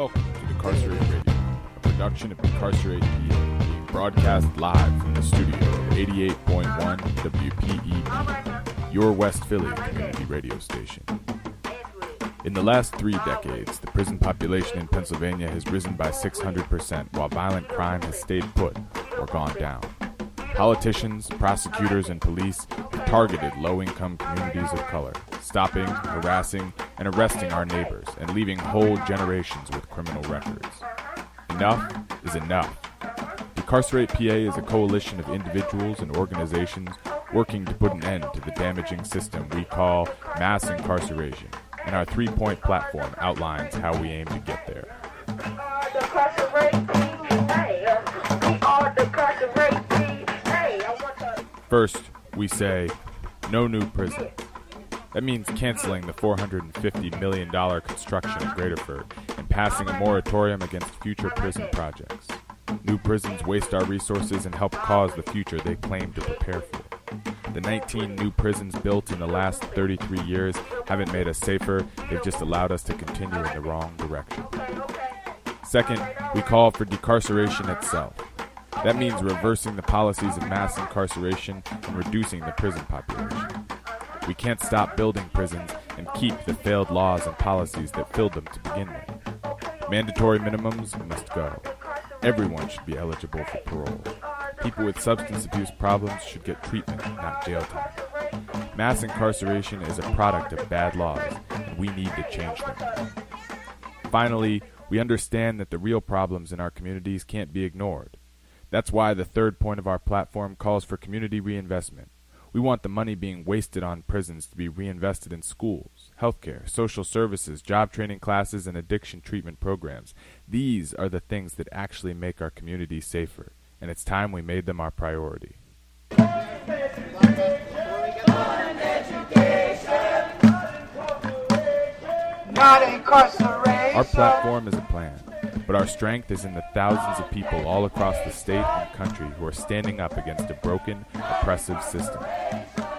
Welcome to Decarcerate Radio, a production of Decarcerate PA, being broadcast live from the studio of 88.1 WPEB, your West Philly community radio station. In the last three decades, the prison population in Pennsylvania has risen by 600%, while violent crime has stayed put or gone down. Politicians, prosecutors, and police have targeted low income communities of color, stopping, harassing, and arresting our neighbors and leaving whole generations with criminal records. Enough is enough. Decarcerate PA is a coalition of individuals and organizations working to put an end to the damaging system we call mass incarceration, and our three point platform outlines how we aim to get there. First, we say no new prison. That means canceling the $450 million construction at Graterford and passing a moratorium against future prison projects. New prisons waste our resources and help cause the future they claim to prepare for. The 19 new prisons built in the last 33 years haven't made us safer, they've just allowed us to continue in the wrong direction. Second, we call for decarceration itself. That means reversing the policies of mass incarceration and reducing the prison population. We can't stop building prisons and keep the failed laws and policies that filled them to begin with. Mandatory minimums must go. Everyone should be eligible for parole. People with substance abuse problems should get treatment, not jail time. Mass incarceration is a product of bad laws, and we need to change them. Finally, we understand that the real problems in our communities can't be ignored. That's why the third point of our platform calls for community reinvestment. We want the money being wasted on prisons to be reinvested in schools, healthcare, social services, job training classes, and addiction treatment programs. These are the things that actually make our community safer, and it's time we made them our priority. Our platform is a plan. But our strength is in the thousands of people all across the state and country who are standing up against a broken, oppressive system.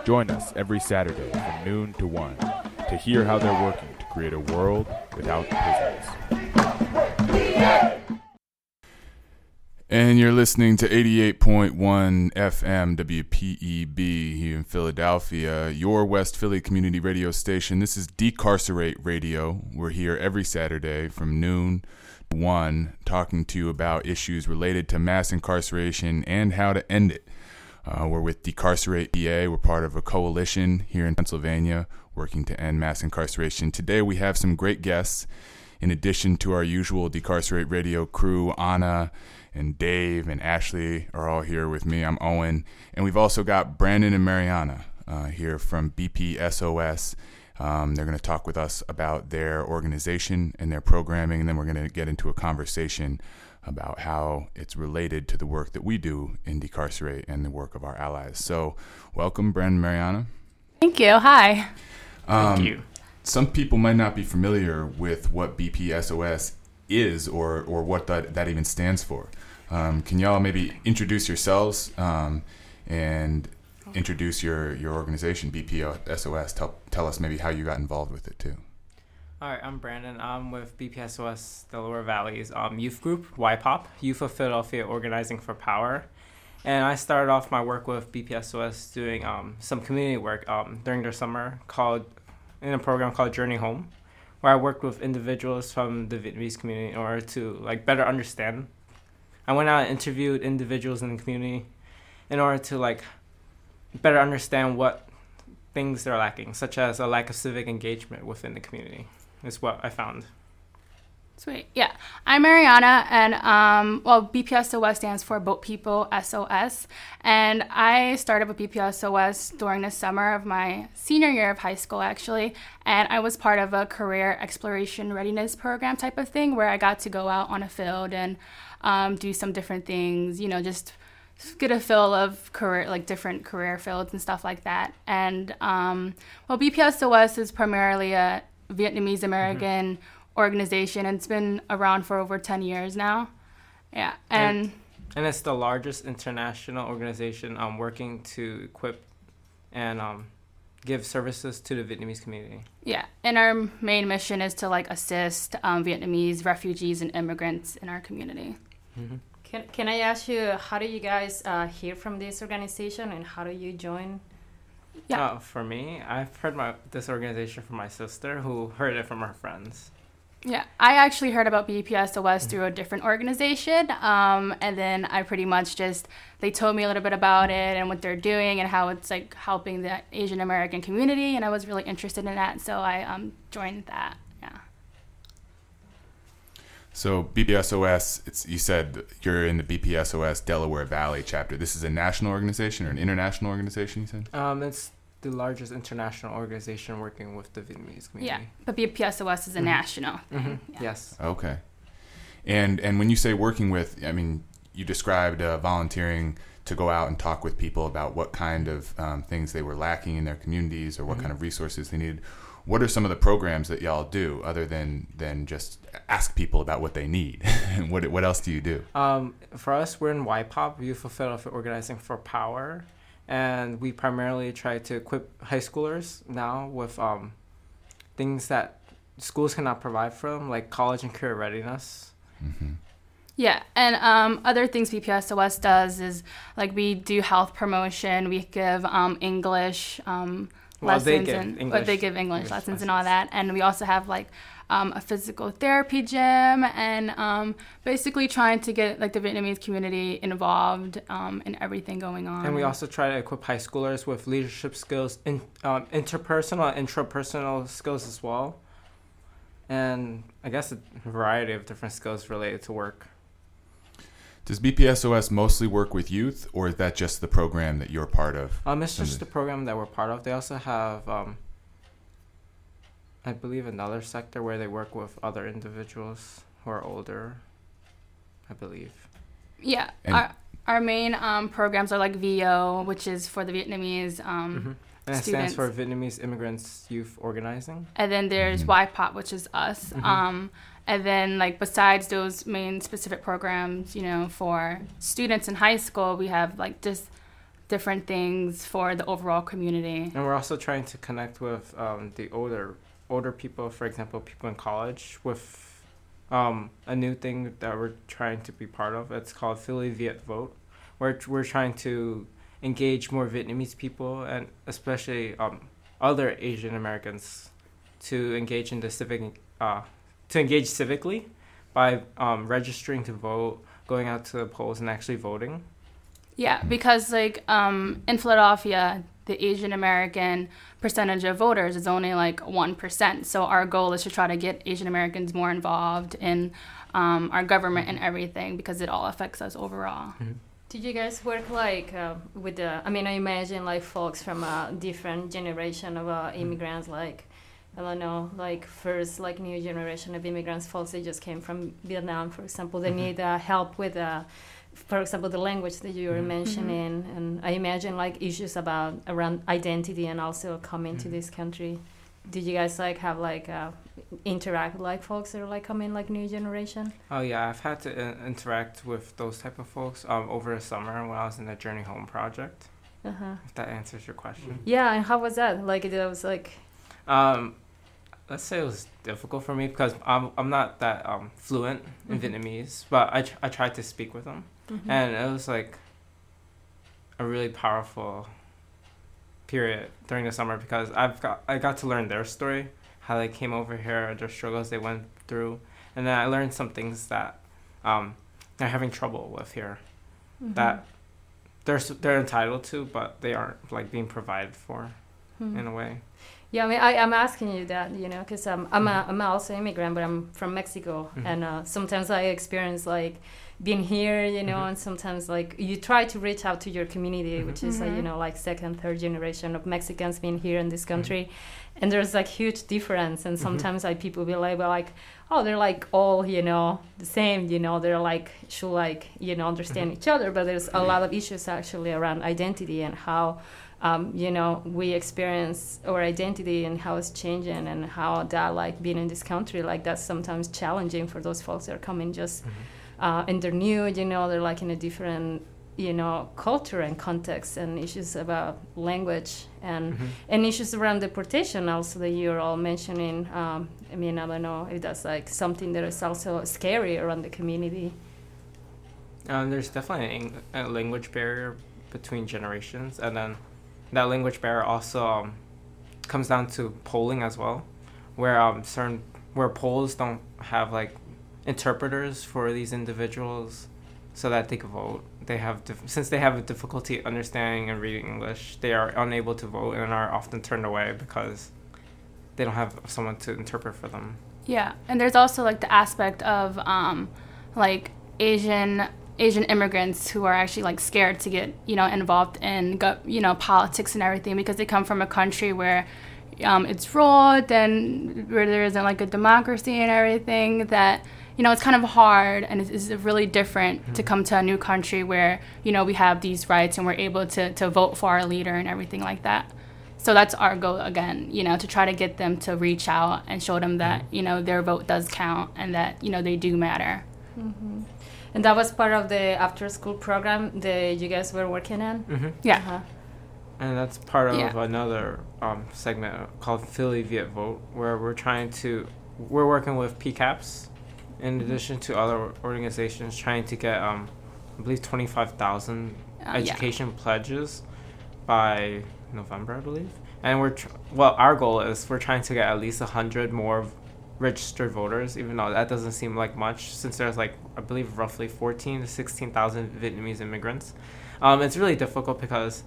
Join us every Saturday from noon to 1 to hear how they're working to create a world without prisons. And you're listening to 88.1 FM WPEB here in Philadelphia, your West Philly community radio station. This is Decarcerate Radio. We're here every Saturday from noon one talking to you about issues related to mass incarceration and how to end it. Uh, we're with Decarcerate PA. We're part of a coalition here in Pennsylvania working to end mass incarceration. Today we have some great guests. In addition to our usual Decarcerate Radio crew, Anna and Dave and Ashley are all here with me. I'm Owen. And we've also got Brendan and Marianna uh, here from BPSOS. Um, they're going to talk with us about their organization and their programming, and then we're going to get into a conversation about how it's related to the work that we do in Decarcerate and the work of our allies. So, welcome, Brendan Marianna. Thank you. Hi. Um, Thank you. Some people might not be familiar with what BPSOS is or, or what that, that even stands for. Um, can y'all maybe introduce yourselves um, and introduce your, your organization, BPSOS. Tell, tell us maybe how you got involved with it too. All right, I'm Brendan. I'm with BPSOS, the Lower Valleys um, youth group, YPOP, Youth of Philadelphia Organizing for Power. And I started off my work with BPSOS doing um, some community work um, during their summer called in a program called Journey Home, where I worked with individuals from the Vietnamese community in order to like better understand. I went out and interviewed individuals in the community in order to like better understand what things they're lacking, such as a lack of civic engagement within the community, is what I found. Sweet. Yeah. I'm Marianna, and um, well, BPSOS stands for Boat People SOS. And I started with BPSOS during the summer of my senior year of high school, actually. And I was part of a career exploration readiness program type of thing where I got to go out on a field and um, do some different things, you know, just get a feel of career like different career fields and stuff like that and um, well bpsos is primarily a vietnamese american mm-hmm. organization and it's been around for over 10 years now yeah and and, and it's the largest international organization um, working to equip and um, give services to the Vietnamese community. Yeah, and our main mission is to like assist um, Vietnamese refugees and immigrants in our community. Mm-hmm. Can, can I ask you, how do you guys uh, hear from this organization and how do you join? Yeah. Uh, for me, I've heard my this organization from my sister, who heard it from her friends. Yeah, I actually heard about BPSOS through a different organization, um, and then I pretty much just they told me a little bit about it and what they're doing and how it's like helping the Asian American community, and I was really interested in that, so I um, joined that. Yeah. So BPSOS, it's you said you're in the BPSOS Delaware Valley chapter. This is a national organization or an international organization. You said. Um, it's the largest international organization working with the Vietnamese community. Yeah, but BPSOS is a Mhm. national. hmm yeah. Yes. Okay. And and when you say working with, I mean, you described uh, volunteering to go out and talk with people about what kind of um, things they were lacking in their communities or what Mhm. kind of resources they needed. What are some of the programs that y'all do other than than just ask people about what they need? and what what else do you do? Um, for us, we're in YPOP, Youth of Philadelphia Organizing for Power, and we primarily try to equip high schoolers now with um, things that schools cannot provide for them, like college and career readiness. hmm Yeah, and um, other things BPSOS does is like we do health promotion. We give um, English um, Well, lessons they give and English- but they give English, English lessons and all that. And we also have like um, a physical therapy gym and um, basically trying to get like the Vietnamese community involved um, in everything going on. And we also try to equip high schoolers with leadership skills, in, um, interpersonal and intrapersonal skills as well. And I guess a variety of different skills related to work. Does BPSOS mostly work with youth, or is that just the program that you're part of? Um, it's just the program that we're part of. They also have, um, I believe, another sector where they work with other individuals who are older. I believe. yeah, And- our, our main um, programs are like VO, which is for the Vietnamese. Um, hmm And it stands for Vietnamese Immigrants Youth Organizing. and then there's Mhm. YPOP, which is us. Mhm. Um, and then like besides those main specific programs, you know, for students in high school, we have like just different things for the overall community. And we're also trying to connect with um, the older older people, for example, people in college, with um, a new thing that we're trying to be part of. It's called Philly Viet Vote, where we're trying to engage more Vietnamese people and especially um, other Asian Americans to engage in the civic uh, to engage civically by um, registering to vote, going out to the polls, and actually voting. Yeah, because like um, in Philadelphia, the Asian American percentage of voters is only like one percent. So our goal is to try to get Asian Americans more involved in um, our government and everything because it all affects us overall. Did you guys work like uh, with the? I mean, I imagine like folks from a different generation of uh, immigrants, like I don't know, like first like new generation of immigrants, folks that just came from Vietnam, for example. They Mhm. need uh, help with, uh, for example, the language that you were Mhm. mentioning, and I imagine like issues about around identity and also coming to Mhm. this country. Did you guys like have like uh, interact with like folks that are like coming like new generation? Oh yeah, I've had to uh, interact with those type of folks um, over the summer when I was in the Journey Home project. Uh huh. If that answers your question. Yeah, and how was that? Like it was like. Um, let's say it was difficult for me because I'm I'm not that um, fluent in Mhm. Vietnamese, but I tr- I tried to speak with them, mhm. and it was like a really powerful period during the summer because I've got I got to learn their story, how they came over here, their struggles they went through, and then I learned some things that um, they're having trouble with here Mhm. that they're they're entitled to, but they aren't like being provided for Mhm. in a way. Yeah, I mean, I, I'm asking you that, you know, because um, I'm, a, Mhm. I'm also immigrant, but I'm from Mexico. Mhm. And uh, sometimes I experience like being here, you know, Mhm. and sometimes like you try to reach out to your community, Mhm. which is, like, you Mhm. know, like second, third generation of Mexicans being here in this country. And there's like huge difference. And sometimes like people be like, well, like, oh, they're like all, you know, the same, you know, they're like, should like, you know, understand each other. But there's a lot of issues actually around identity and how um, you know, we experience our identity and how it's changing and how that, like, being in this country, like, that's sometimes challenging for those folks that are coming just, uh, and they're new, you know, they're like in a different you know culture and context and issues about language and Mhm. and issues around deportation also that you're all mentioning. Um, i mean i don't know if that's like something that is also scary around the community. Um, there's definitely a language barrier between generations, and then that language barrier also um, comes down to polling as well, where um, certain where polls don't have like interpreters for these individuals, so that they can vote. They have dif- since they have a difficulty understanding and reading English, they are unable to vote and are often turned away because they don't have someone to interpret for them. Yeah, and there's also like the aspect of um, like Asian Asian immigrants who are actually like scared to get you know involved in go- you know politics and everything because they come from a country where um, it's raw, and where there isn't like a democracy and everything that you know it's kind of hard and it's, it's really different mm-hmm. to come to a new country where you know we have these rights and we're able to to vote for our leader and everything like that. So that's our goal again, you know, to try to get them to reach out and show them that, mm-hmm. you know, their vote does count and that, you know, they do matter. Mm-hmm. And that was part of the after school program that you guys were working on Mm-hmm. Yeah. uh-huh. And that's part of Yeah. another um, segment called Philly Viet Vote, where we're trying to, we're working with PCAPS, in Mm-hmm. addition to other organizations, trying to get, um, I believe, 25,000 Uh, yeah. education pledges by November, I believe. And we're, tr- well, our goal is we're trying to get at least 100 more registered voters, even though that doesn't seem like much, since there's like, I believe, roughly 14 to 16,000 Vietnamese immigrants. Um, it's really difficult because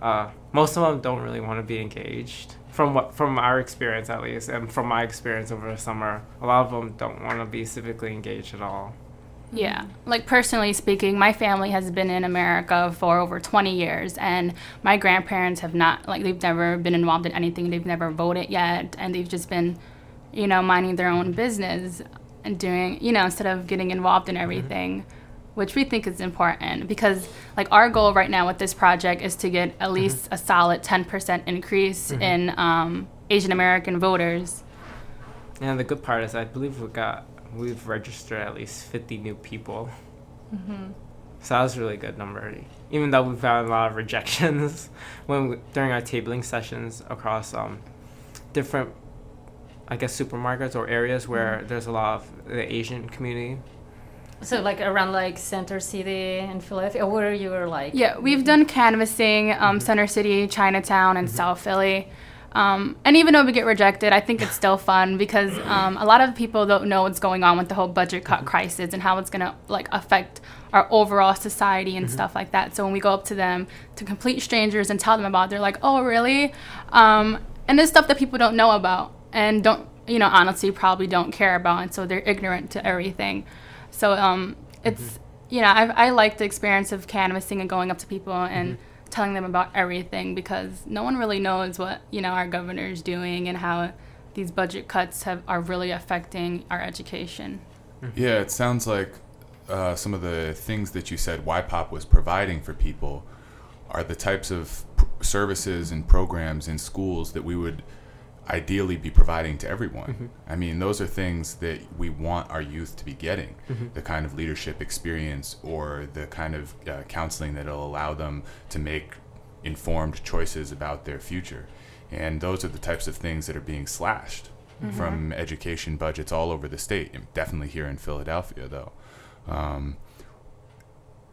uh, most of them don't really want to be engaged. From what, from our experience at least, and from my experience over the summer, a lot of them don't want to be civically engaged at all. Yeah. Like personally speaking, my family has been in America for over 20 years and my grandparents have not like they've never been involved in anything. They've never voted yet and they've just been, you know, minding their own business and doing, you know, instead of getting involved in everything, which we think is important because like our goal right now with this project is to get at least a solid 10% increase in um, Asian American voters. And the good part is, I believe we got we've registered at least 50 new people. So that was a really good number, even though we found a lot of rejections when we, during our tabling sessions across um, different, I guess, supermarkets or areas where there's a lot of the Asian community. so like around like center city and philadelphia where you were like Yeah, we've done canvassing, um, Center City, Chinatown, and South Philly. Um, and even though we get rejected, I think it's still fun because um, a lot of people don't know what's going on with the whole budget cut crisis and how it's gonna like affect our overall society and stuff like that. So when we go up to them, to complete strangers, and tell them about, it, they're like, "Oh, really?" Um, and there's stuff that people don't know about and don't, you know, honestly probably don't care about, and so they're ignorant to everything. So um, it's you know I, I like the experience of canvassing and going up to people and telling them about everything because no one really knows what you know our governor is doing and how these budget cuts have are really affecting our education. Yeah, it sounds like uh, some of the things that you said YPOP was providing for people are the types of pr- services and programs in schools that we would ideally be providing to everyone. I mean, those are things that we want our youth to be getting the kind of leadership experience or the kind of uh, counseling that'll allow them to make informed choices about their future. And those are the types of things that are being slashed from education budgets all over the state, and definitely here in Philadelphia, though. Um,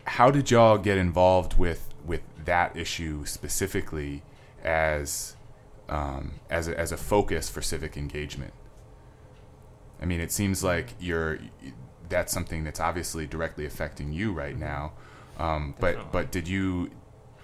how did y'all get involved with with that issue specifically as um, as a, as a focus for civic engagement? I mean, it seems like you're that's something that's obviously directly affecting you right now. Um, but but did you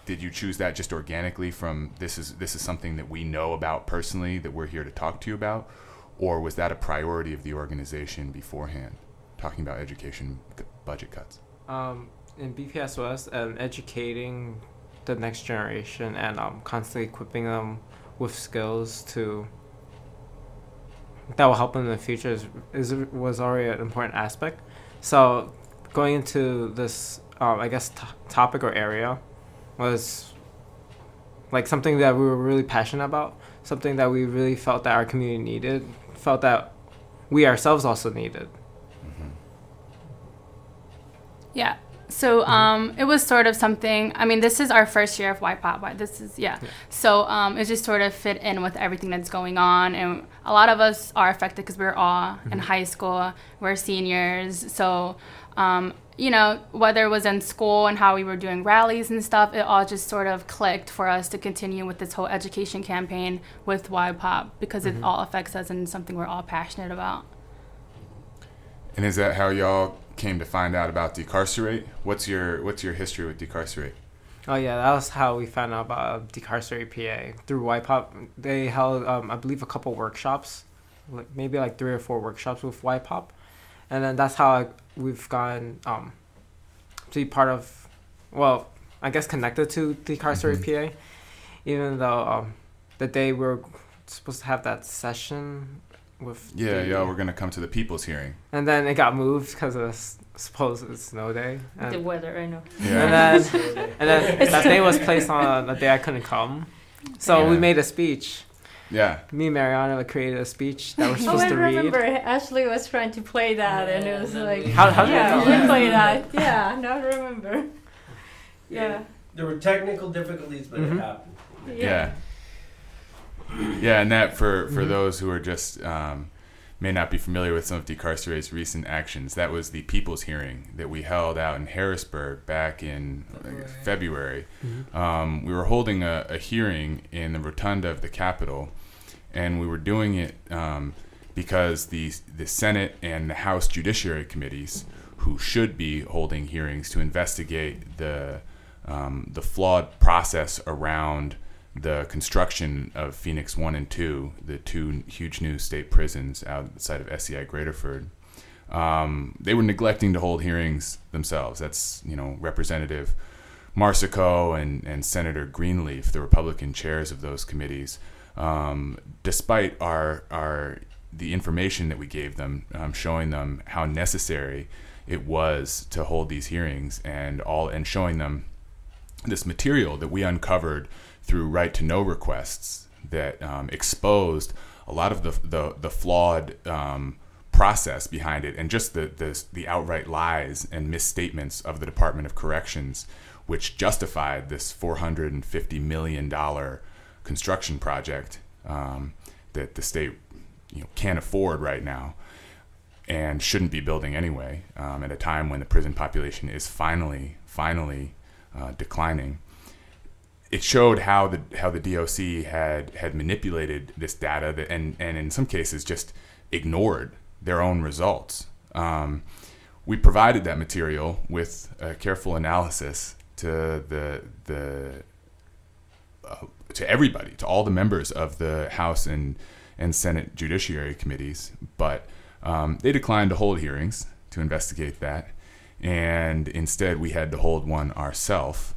did you choose that just organically from this is this is something that we know about personally that we're here to talk to you about, or was that a priority of the organization beforehand? Talking about education budget cuts. Um, in BPSOS, um, educating the next generation and um, constantly equipping them with skills to that will help them in the future is, is was already an important aspect. So going into this, um, I guess, t- topic or area was like something that we were really passionate about, something that we really felt that our community needed, felt that we ourselves also needed. Yeah, So um, it was sort of something. I mean, this is our first year of YPOP. Why This is yeah. So um, it just sort of fit in with everything that's going on, and a lot of us are affected because we're all in high school. We're seniors, so um, you know whether it was in school and how we were doing rallies and stuff, it all just sort of clicked for us to continue with this whole education campaign with YPOP because it all affects us and something we're all passionate about. And is that how y'all came to find out about decarcerate? What's your what's your history with decarcerate? Oh yeah, that was how we found out about Decarcerate PA through YPOP. They held, um, I believe, a couple workshops, like maybe like three or four workshops with YPOP, and then that's how I, we've gotten um, to be part of, well, I guess connected to Decarcerate PA, even though um, the day we were supposed to have that session with Yeah, the- y'all were gonna come to the people's hearing. and then it got moved because of s- supposed snow day. And, the weather, I know. Yeah. and then and then that day was placed on a day I couldn't come. So we made a speech. Yeah. Me and Marianna created a speech that we're supposed Oh, supposed I to read. remember Ashley was trying to play that, and it was like, How- how did yeah, it go? we play that. Yeah, now I remember. Yeah. There were technical difficulties, but Mhm. it happened. Yeah. Yeah, and that for for Mhm. those who are just um, may not be familiar with some of Decarcerate's recent actions, that was the people's hearing that we held out in Harrisburg back in like, February. Um, we were holding a, a hearing in the rotunda of the Capitol, and we were doing it um, because the the Senate and the House Judiciary committees, who should be holding hearings to investigate the um, the flawed process around the construction of Phoenix 1 and 2, the two huge new state prisons outside of SCI Graterford, um, they were neglecting to hold hearings themselves. That's, you know, Representative Marsico and, and Senator Greenleaf, the Republican chairs of those committees, um, despite our, our the information that we gave them, um, showing them how necessary it was to hold these hearings and all and showing them this material that we uncovered through right to know requests that um, exposed a lot of the the, the flawed um, process behind it and just the, the the outright lies and misstatements of the Department of Corrections, which justified this 450 million dollar construction project um, that the state you know can't afford right now and shouldn't be building anyway um, at a time when the prison population is finally finally uh, declining. It showed how the how the DOC had had manipulated this data that, and and in some cases just ignored their own results. Um, we provided that material with a careful analysis to the the uh, to everybody, to all the members of the House and and Senate Judiciary committees, but um, they declined to hold hearings to investigate that, and instead we had to hold one ourselves.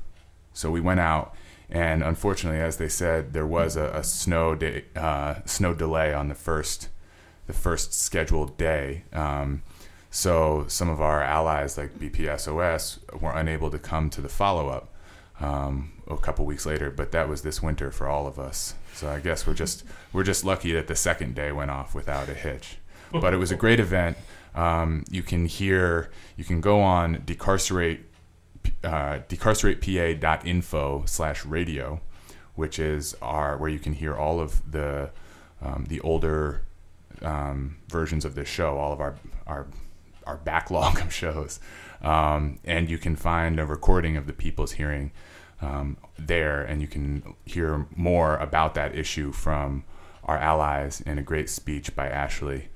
So we went out, and unfortunately, as they said, there was a, a snow day, uh, snow delay on the first the first scheduled day. Um, so some of our allies, like BPSOS, were unable to come to the follow up um, a couple weeks later. But that was this winter for all of us. So I guess we're just we're just lucky that the second day went off without a hitch. But it was a great event. Um, you can hear you can go on decarcerate uh, decarceratepa.info slash radio, which is our where you can hear all of the um, the older um, versions of this show, all of our our our backlog of shows, um, and you can find a recording of the people's hearing um, there, and you can hear more about that issue from our allies in a great speech by Ashley,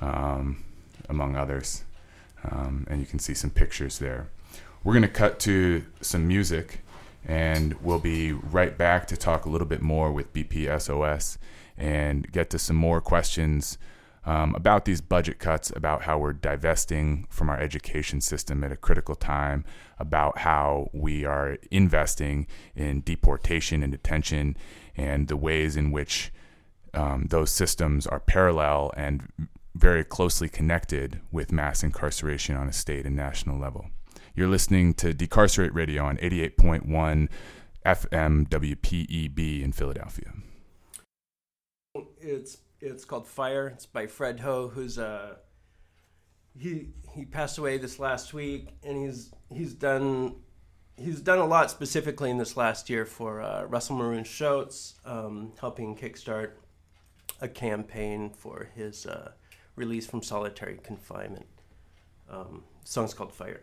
um, among others, um, and you can see some pictures there. We're going to cut to some music, and we'll be right back to talk a little bit more with BPSOS and get to some more questions um, about these budget cuts, about how we're divesting from our education system at a critical time, about how we are investing in deportation and detention, and the ways in which um, those systems are parallel and very closely connected with mass incarceration on a state and national level. You're listening to Decarcerate Radio on 88.1 FM WPEB in Philadelphia. It's it's called Fire. It's by Fred Ho, who's a he he passed away this last week, and he's he's done he's done a lot specifically in this last year for uh, Russell Maroon Shoats, um, helping kickstart a campaign for his uh, release from solitary confinement. Um, song's called Fire.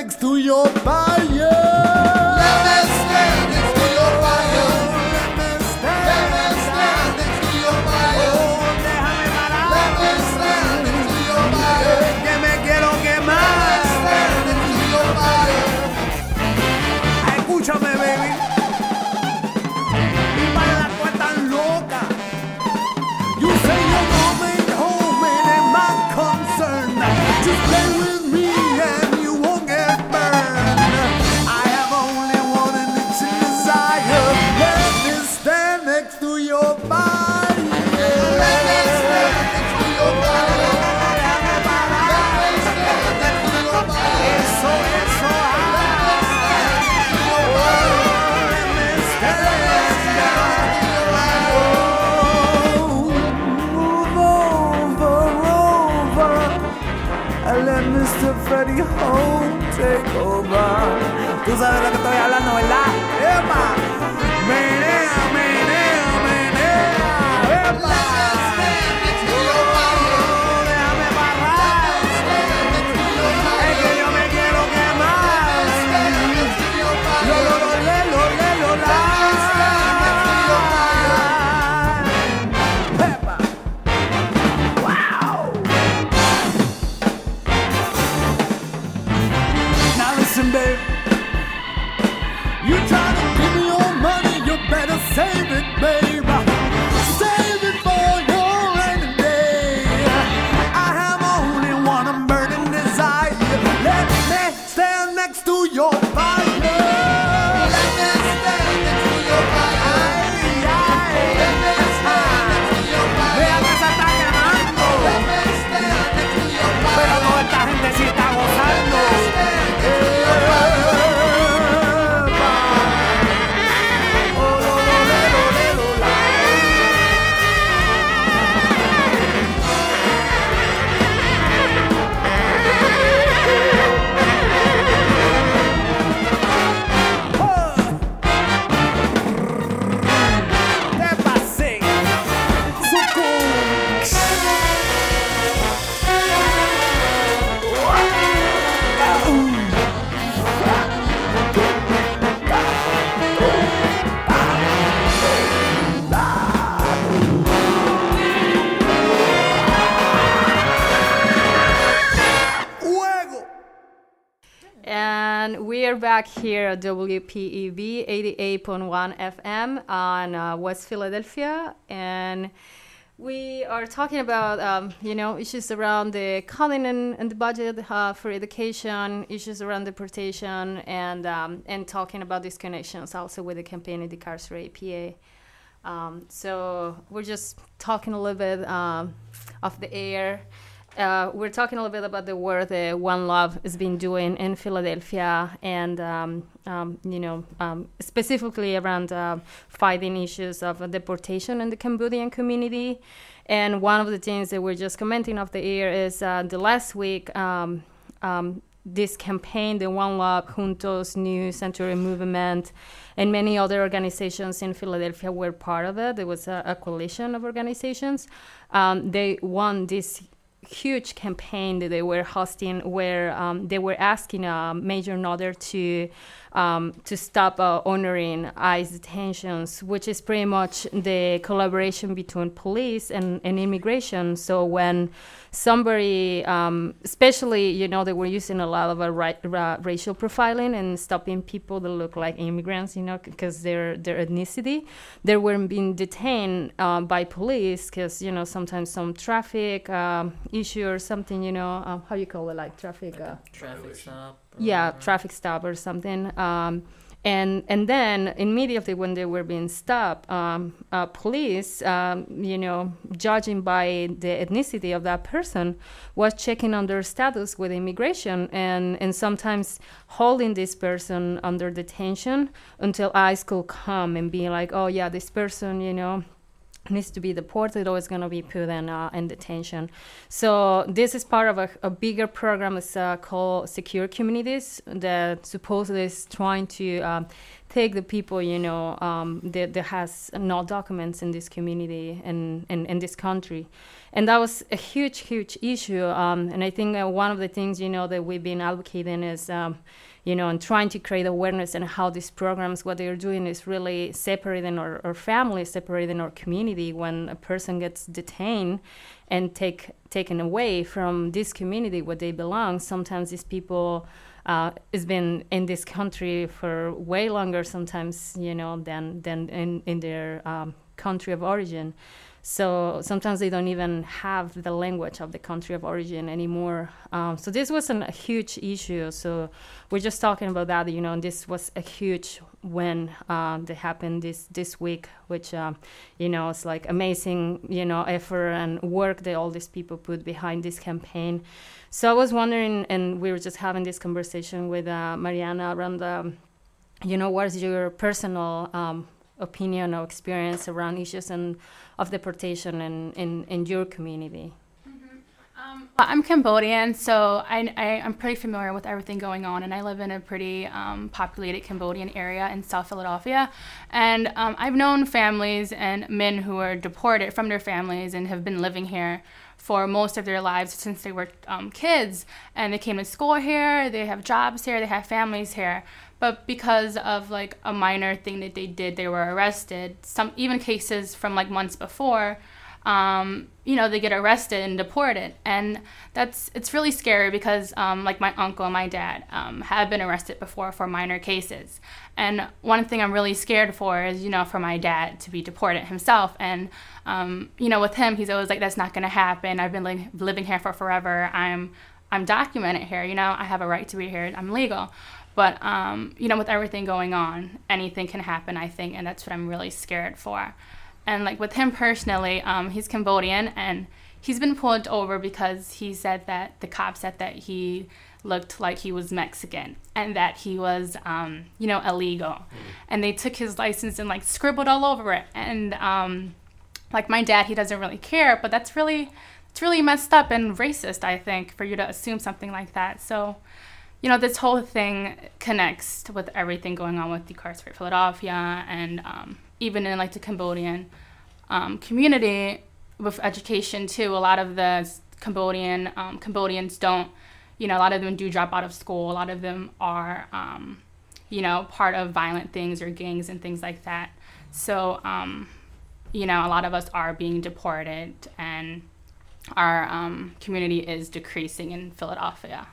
next to your fire. Tú sabes back here at WPEB 88.1 FM on uh, West Philadelphia. And we are talking about, um, you know, issues around the cutting and, and the budget uh, for education, issues around deportation, and, um, and talking about these connections also with the campaign in Decarcerate PA. Um, so we're just talking a little bit um, off the air. Uh, we're talking a little bit about the work that One Love has been doing in Philadelphia, and um, um, you know, um, specifically around uh, fighting issues of deportation in the Cambodian community. And one of the things that we're just commenting off the air is uh, the last week. Um, um, this campaign, the One Love, Juntos, New Sanctuary Movement, and many other organizations in Philadelphia were part of it. There was a, a coalition of organizations. Um, they won this huge campaign that they were hosting where um, they were asking uh, Mayor Nutter to um, to stop uh, honoring ICE detentions, which is pretty much the collaboration between police and, and immigration. So when somebody, um, especially you know, they were using a lot of uh, ra- ra- racial profiling and stopping people that look like immigrants, you know, because their their ethnicity. They were being detained uh, by police because you know sometimes some traffic um, issue or something, you know, um, how you call it, like traffic. Uh, Traffic stop. Yeah traffic stop or something. Um, and and then immediately when they were being stopped um, uh, police um, you know judging by the ethnicity of that person was checking on their status with immigration and and sometimes holding this person under detention until ICE could come and be like oh yeah this person you know needs to be deported or is going to be put in, uh, in detention. So this is part of a, a bigger program uh, called Secure Communities that supposedly is trying to um, take the people, you know, um, that, that has no documents in this community and in, in this country. And that was a huge, huge issue. Um, and I think uh, one of the things, you know, that we've been advocating is um, you know, and trying to create awareness and how these programs, what they're doing is really separating our, our family, separating our community. When a person gets detained and take taken away from this community where they belong, sometimes these people uh, has been in this country for way longer, sometimes you know, than than in in their um, country of origin. So sometimes they don't even have the language of the country of origin anymore. Um, so this was an, a huge issue. So we're just talking about that, you know, this was a huge win uh, that happened this this week, which um, you know it's like amazing, you know, effort and work that all these people put behind this campaign. So I was wondering, and we were just having this conversation with uh, Marianna around the, you know, what's your personal um, opinion or experience around issues and of deportation in, in, in your community? Um, well, I'm Cambodian, so I, am pretty familiar with everything going on, and I live in a pretty um, populated Cambodian area in South Philadelphia. And um, I've known families and men who were deported from their families and have been living here for most of their lives since they were um, kids. And they came to school here, they have jobs here, they have families here. But because of like a minor thing that they did, they were arrested. Some even cases from like months before um, you know, they get arrested and deported. And that's, it's really scary because, um, like my uncle and my dad um, have been arrested before for minor cases. And one thing I'm really scared for is, you know, for my dad to be deported himself. And, um, you know, with him, he's always like, that's not going to happen. I've been li- living here for forever. I'm, I'm documented here, you know, I have a right to be here. I'm legal. But, um, you know, with everything going on, anything can happen, I think. And that's what I'm really scared for. And like with him personally, um, he's Cambodian and he's been pulled over because he said that the cop said that he looked like he was Mexican and that he was, um, you know, illegal. And they took his license and like scribbled all over it. And um, like my dad, he doesn't really care, but that's really, it's really messed up and racist, I think, for you to assume something like that. So, you know, this whole thing connects with everything going on with Decarcerate Philadelphia and um, even in like the Cambodian um, community with education too. A lot of the Cambodian um, Cambodians don't, you know, a lot of them do drop out of school. A lot of them are, um, you know, part of violent things or gangs and things like that. So, um, you know, a lot of us are being deported, and our um, community is decreasing in Philadelphia.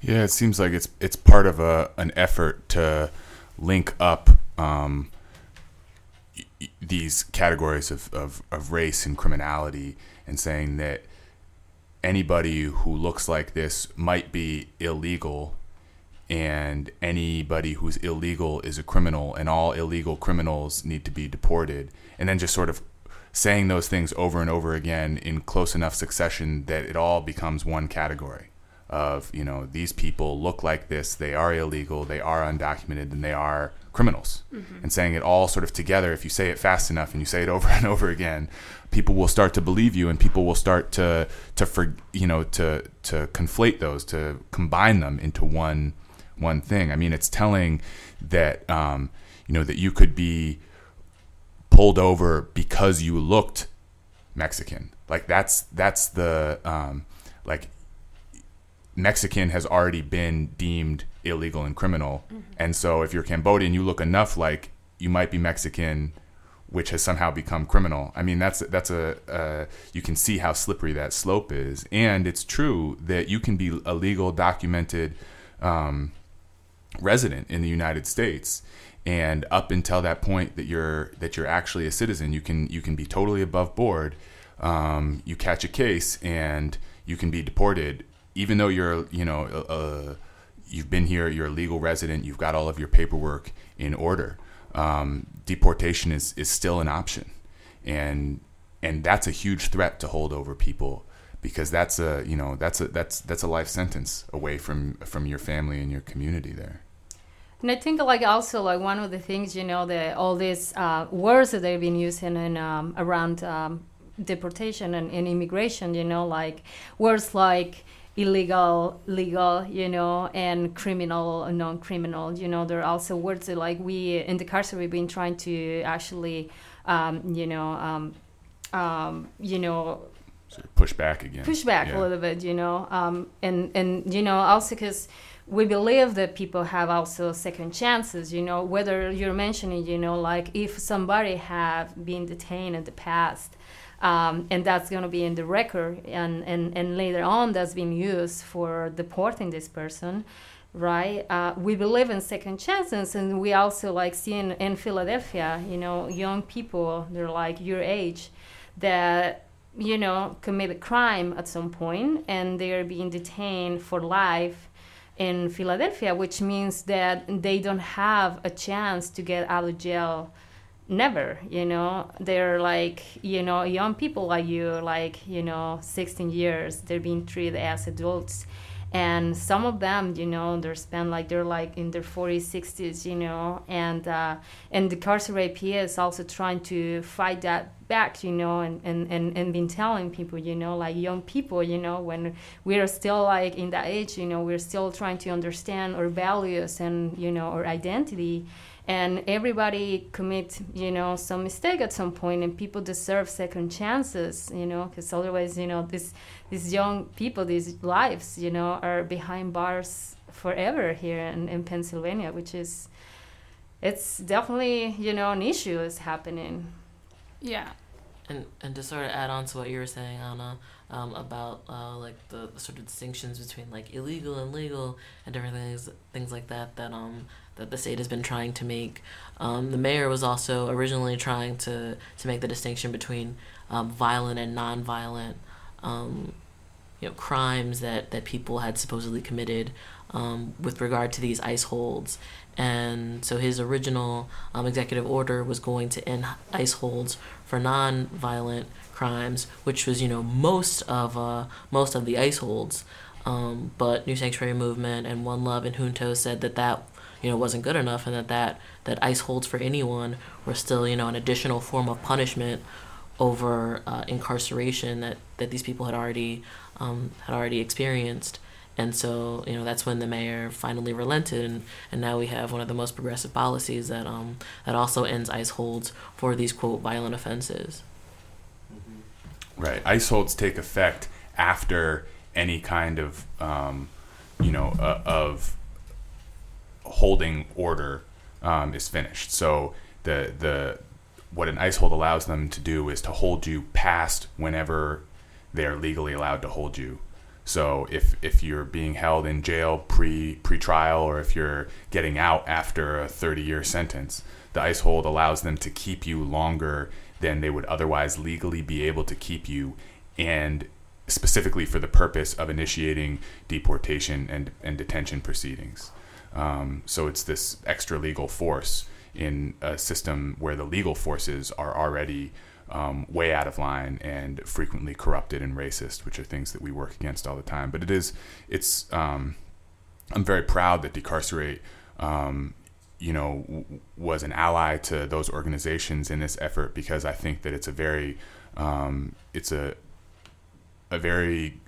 Yeah, it seems like it's it's part of a an effort to link up um, y- these categories of, of, of race and criminality and saying that anybody who looks like this might be illegal and anybody who's illegal is a criminal and all illegal criminals need to be deported. And then just sort of saying those things over and over again in close enough succession that it all becomes one category of you know these people look like this they are illegal they are undocumented and they are criminals. And saying it all sort of together if you say it fast enough and you say it over and over again people will start to believe you and people will start to to for you know to to conflate those to combine them into one one thing. I mean it's telling that um you know that you could be pulled over because you looked mexican. Like that's that's the um like Mexican has already been deemed illegal and criminal. And so if you're Cambodian, you look enough like you might be Mexican which has somehow become criminal. I mean, that's that's a uh, you can see how slippery that slope is, and it's true that you can be a legal, documented um, resident in the United States, and up until that point that you're that you're actually a citizen, you can you can be totally above board. Um, you catch a case and you can be deported, even though you're you know uh, you've been here, you're a legal resident, you've got all of your paperwork in order um, deportation is, is still an option, and and that's a huge threat to hold over people because that's a you know that's a that's that's a life sentence away from from your family and your community there. And I think like also like one of the things you know that all these uh, words that they've been using in um, around um, deportation and, and immigration, you know, like words like illegal, legal, you know, and criminal, non-criminal. You know, there are also words that like we in Decarcerate we've been trying to actually, um, you know, um, um, you know, of push back again. Push back yeah. a little bit, you know, um, and and you know also because we believe that people have also second chances you know whether you're mentioning you know like if somebody have been detained in the past um, and that's going to be in the record and, and, and later on that's been used for deporting this person right? Uh, we believe in second chances and we also like seeing in philadelphia you know young people they're like your age that you know commit a crime at some point and they're being detained for life in philadelphia which means that they don't have a chance to get out of jail never you know? They're like you know young people like you like you know 16 years they're being treated as adults. And some of them you know they're spent like they're like in their 40s 60s you know? And uh, and the Decarcerate PA is also trying to fight that back you know? And, and, and, and been telling people you know like young people you know when we're still like in that age you know we're still trying to understand our values and you know our identity and everybody commit you know some mistake at some point and people deserve second chances you know because otherwise you know this these young people these lives you know are behind bars forever here in, in pennsylvania which is it's definitely you know an issue is happening. Yeah. And and to sort of add on to what you were saying anna um, about uh, like the, the sort of distinctions between like illegal and legal and different things things like that that um that the state has been trying to make. Um, the mayor was also originally trying to, to make the distinction between um, violent and nonviolent um, you know, crimes that, that people had supposedly committed um, with regard to these ICE holds. And so his original um, executive order was going to end ICE holds for nonviolent crimes, which was you know most of uh, most of the ICE holds. Um, but New Sanctuary Movement and One Love and Junto said that that you know wasn't good enough and that that, that ice holds for anyone were still you know an additional form of punishment over uh, incarceration that, that these people had already um, had already experienced and so you know that's when the mayor finally relented and, and now we have one of the most progressive policies that um, that also ends ice holds for these quote violent offenses right ice holds take effect after any kind of um, you know uh, of holding order um, is finished. So the the what an ice hold allows them to do is to hold you past whenever they are legally allowed to hold you. So if if you're being held in jail pre pre trial or if you're getting out after a 30 year sentence, the ice hold allows them to keep you longer than they would otherwise legally be able to keep you and specifically for the purpose of initiating deportation and, and detention proceedings. Um, so it's this extra legal force in a system where the legal forces are already um, way out of line and frequently corrupted and racist, which are things that we work against all the time. But it is, it's, um, I'm very proud that Decarcerate, um, you know, was an ally to those organizations in this effort because I think that it's a very, um, it's a, a very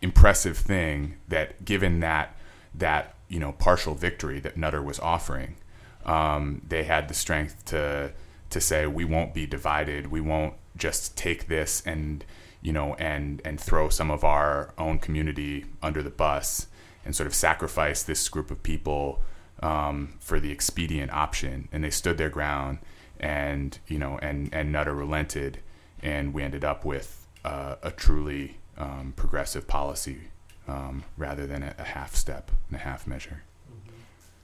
impressive thing that given that that you know partial victory that Nutter was offering, um, they had the strength to to say we won't be divided. We won't just take this and you know and and throw some of our own community under the bus and sort of sacrifice this group of people um, for the expedient option. And they stood their ground and you know, and and Nutter relented, and we ended up with uh, a truly um, progressive policy um, rather than a, a half step and a half measure.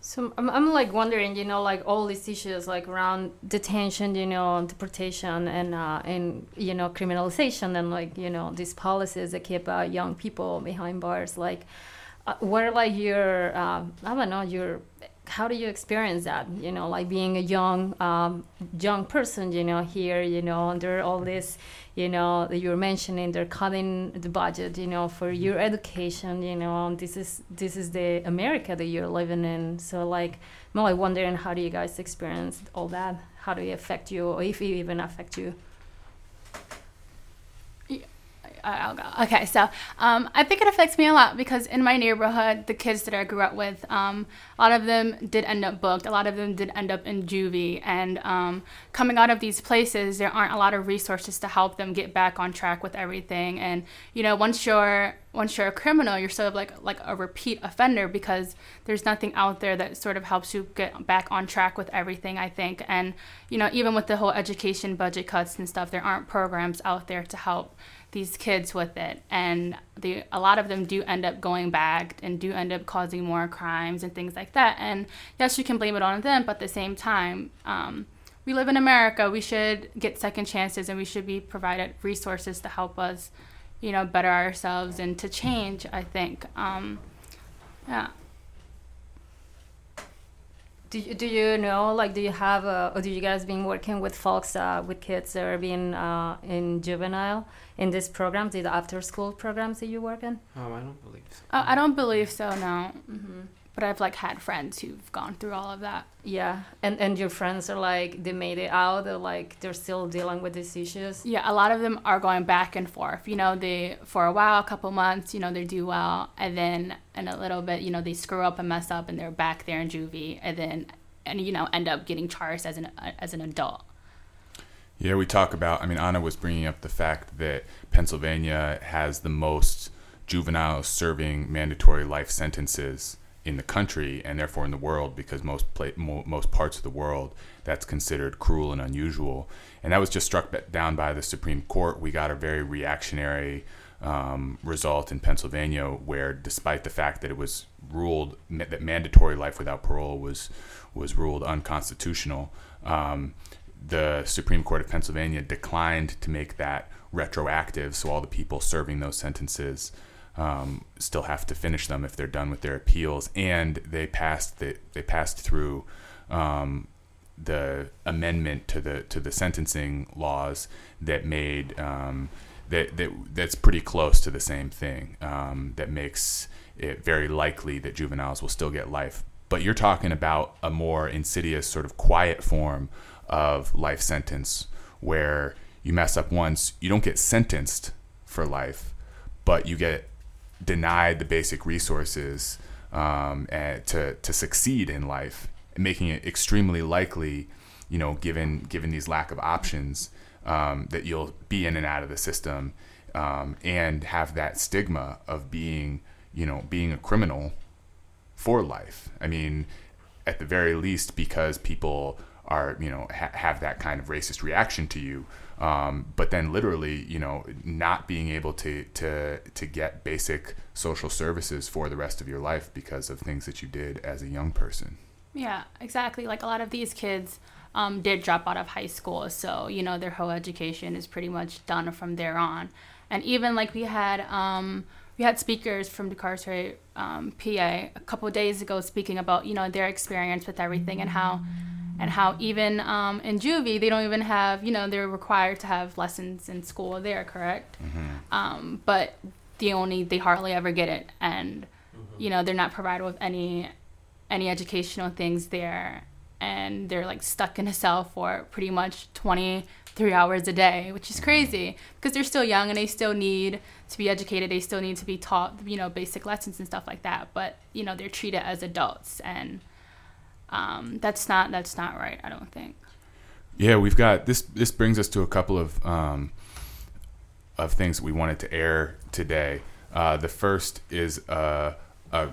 So I'm, I'm like wondering, you know, like all these issues like around detention, you know, deportation and uh, and you know criminalization and like you know these policies that keep uh, young people behind bars. Like, uh, are like your uh, I don't know your how do you experience that? You know, like being a young um, young person, you know, here, you know, under all this, you know, that you're mentioning, they're cutting the budget, you know, for your education, you know, this is this is the America that you're living in. So like, I'm like wondering how do you guys experience all that? How do it affect you, or if it even affect you? I'll go. Okay, so um, I think it affects me a lot because in my neighborhood, the kids that I grew up with, um, a lot of them did end up booked. A lot of them did end up in juvie. And um, coming out of these places, there aren't a lot of resources to help them get back on track with everything. And you know, once you're once you're a criminal, you're sort of like like a repeat offender because there's nothing out there that sort of helps you get back on track with everything. I think, and you know, even with the whole education budget cuts and stuff, there aren't programs out there to help these kids with it. And they a lot of them do end up going back and do end up causing more crimes and things like that. And yes you can blame it on them but at the same time um, we live in america. We should get second chances and we should be provided resources to help us you know better ourselves and to change i think. Um, yeah Do you, do you know like do you have uh, or do you guys been working with folks uh, with kids that are being uh, in juvenile in this program the after school programs that you work in? Um, I don't believe so. uh, i don't believe so no but i've like had friends who've gone through all of that yeah and and your friends are like they made it out They're like they're still dealing with these issues Yeah, a lot of them are going back and forth. You know, they for a while, a couple months, you know, they do well, and then in a little bit, you know, they screw up and mess up, and they're back there in juvie, and then and you know end up getting charged as an as an adult. Yeah, we talk about. I mean, Anna was bringing up the fact that Pennsylvania has the most juveniles serving mandatory life sentences in the country, and therefore in the world, because most mo- most parts of the world that's considered cruel and unusual. And that was just struck down by the Supreme Court. We got a very reactionary um, result in Pennsylvania, where despite the fact that it was ruled ma- that mandatory life without parole was was ruled unconstitutional. Um, the Supreme Court of Pennsylvania declined to make that retroactive, so all the people serving those sentences um, still have to finish them if they're done with their appeals. And they passed the, they passed through um, the amendment to the to the sentencing laws that made um, that, that that's pretty close to the same thing um, that makes it very likely that juveniles will still get life. But you're talking about a more insidious, sort of quiet form of life sentence where you mess up once, you don't get sentenced for life, but you get denied the basic resources um, and to, to succeed in life, making it extremely likely, you know, given given these lack of options, um, that you'll be in and out of the system, um, and have that stigma of being, you know, being a criminal for life. I mean, at the very least, because people are, you know, ha- have that kind of racist reaction to you. Um, but then literally, you know, not being able to, to, to get basic social services for the rest of your life because of things that you did as a young person. Yeah, exactly. Like a lot of these kids um, did drop out of high school, so you know their whole education is pretty much done from there on. And even like we had um, we had speakers from Decarcerate um, PA a couple of days ago speaking about you know their experience with everything and how and how even um, in juvie they don't even have you know they're required to have lessons in school there, correct? Um, but the only they hardly ever get it, and you know they're not provided with any any educational things there. And they're like stuck in a cell for pretty much 23 hours a day which is crazy because they're still young and they still need to be educated they still need to be taught you know basic lessons and stuff like that but you know they're treated as adults and um, that's not that's not right i don't think Yeah, we've got this. This brings us to a couple of um, of things we wanted to air today. Uh, the first is uh, a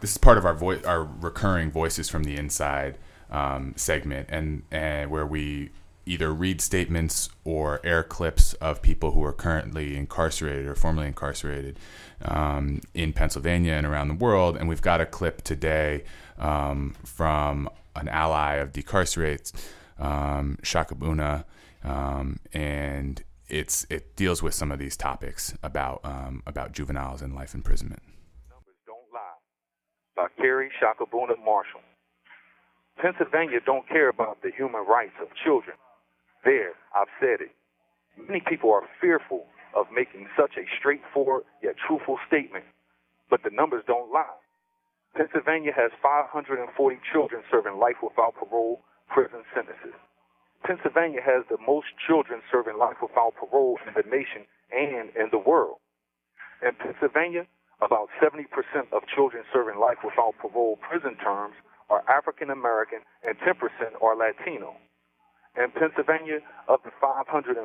this is part of our voice, our recurring voices from the inside um, segment, and and where we either read statements or air clips of people who are currently incarcerated or formerly incarcerated um, in Pennsylvania and around the world. And we've got a clip today um, from an ally of Decarcerates, um, Shakaboona, um, and it's it deals with some of these topics about um, about juveniles and life imprisonment. Numbers don't lie. By Kerry Shakaboona Marshall. Pennsylvania don't care about the human rights of children. There, I've said it. Many people are fearful of making such a straightforward yet truthful statement, but the numbers don't lie. Pennsylvania has 540 children serving life without parole prison sentences. Pennsylvania has the most children serving life without parole in the nation and in the world. In Pennsylvania, about 70% of children serving life without parole prison terms are African American and 10% are Latino. In Pennsylvania, of the 540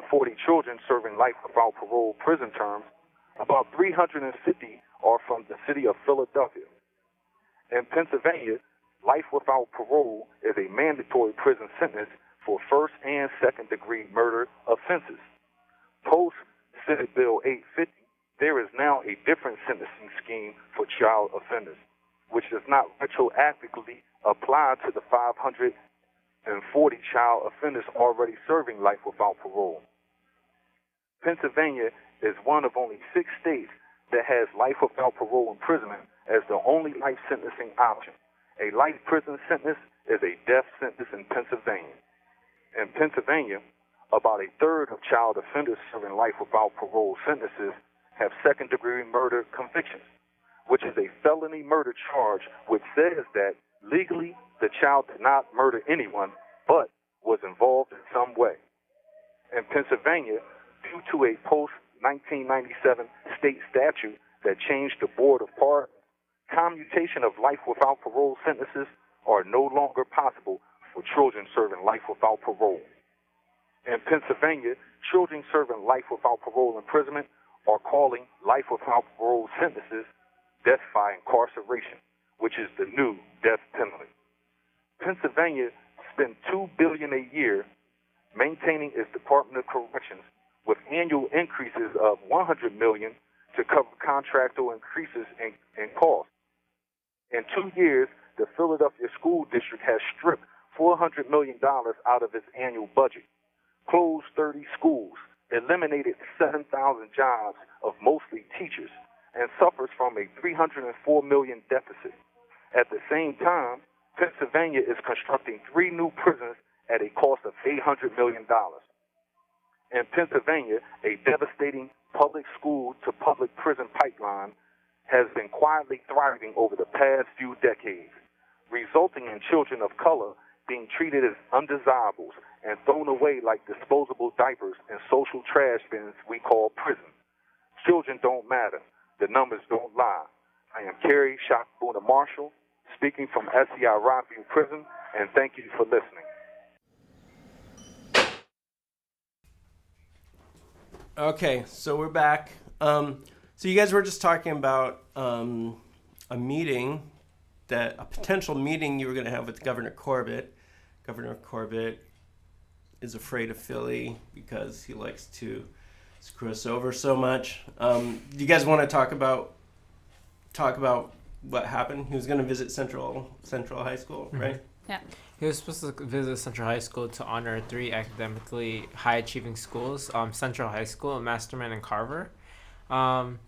children serving life without parole prison terms, about 350 are from the city of Philadelphia. In Pennsylvania, life without parole is a mandatory prison sentence for first and second degree murder offenses. Post Senate Bill 850, there is now a different sentencing scheme for child offenders, which does not retroactively apply to the 540 child offenders already serving life without parole. Pennsylvania is one of only six states that has life without parole imprisonment as the only life sentencing option. A life prison sentence is a death sentence in Pennsylvania. In Pennsylvania, about a third of child offenders serving life without parole sentences have second degree murder convictions, which is a felony murder charge which says that legally the child did not murder anyone but was involved in some way. In Pennsylvania, due to a post 1997 state statute that changed the board of pardons, commutation of life without parole sentences are no longer possible for children serving life without parole. In Pennsylvania, children serving life without parole imprisonment are calling life without parole sentences death by incarceration, which is the new death penalty. Pennsylvania spends two billion a year maintaining its Department of Corrections with annual increases of 100 million to cover contractual increases in, in costs. In two years, the Philadelphia School District has stripped $400 million out of its annual budget, closed 30 schools, eliminated 7,000 jobs of mostly teachers, and suffers from a 304 million deficit. At the same time, Pennsylvania is constructing three new prisons at a cost of $800 million. In Pennsylvania, a devastating public school to public prison pipeline has been quietly thriving over the past few decades, resulting in children of color being treated as undesirables and thrown away like disposable diapers in social trash bins we call prison. Children don't matter. The numbers don't lie. I am Kerry Shakaboona Marshall, speaking from SCI Rockview Prison, and thank you for listening. Okay, so we're back. Um, so you guys were just talking about um, a meeting that a potential meeting you were going to have with Governor Corbett. Governor Corbett is afraid of Philly because he likes to screw us over so much. Um, do you guys want to talk about talk about what happened? He was going to visit Central Central High School, right? Yeah. He was supposed to visit Central High School to honor three academically high achieving schools um, Central High School, Masterman, and Carver. Um,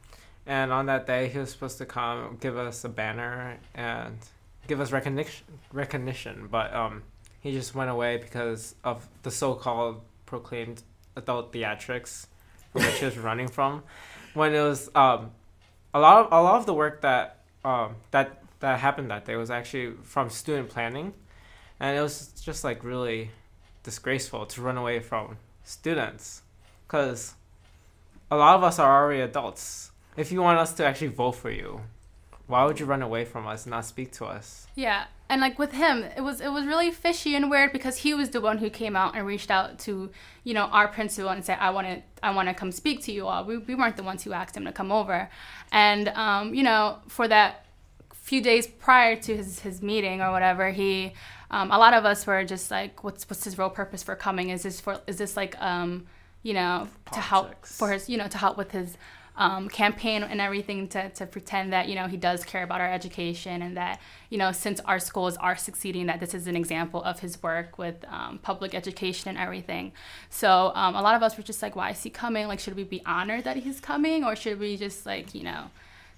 and on that day, he was supposed to come give us a banner and give us recognition. recognition but um, he just went away because of the so called proclaimed adult theatrics which he was running from. When it was um, a lot of a lot of the work that um, that that happened that day was actually from student planning, and it was just like really disgraceful to run away from students, because a lot of us are already adults. If you want us to actually vote for you, why would you run away from us and not speak to us? Yeah, and like with him, it was it was really fishy and weird because he was the one who came out and reached out to you know our principal and said I want to I want to come speak to you all. We we weren't the ones who asked him to come over, and um, you know for that few days prior to his his meeting or whatever, he um, a lot of us were just like, what's what's his real purpose for coming? Is this for is this like um, you know to help for his you know to help with his um, campaign and everything to, to pretend that you know he does care about our education and that you know since our schools are succeeding that this is an example of his work with um, public education and everything. So um, a lot of us were just like why is he coming? Like should we be honored that he's coming? Or should we just like you know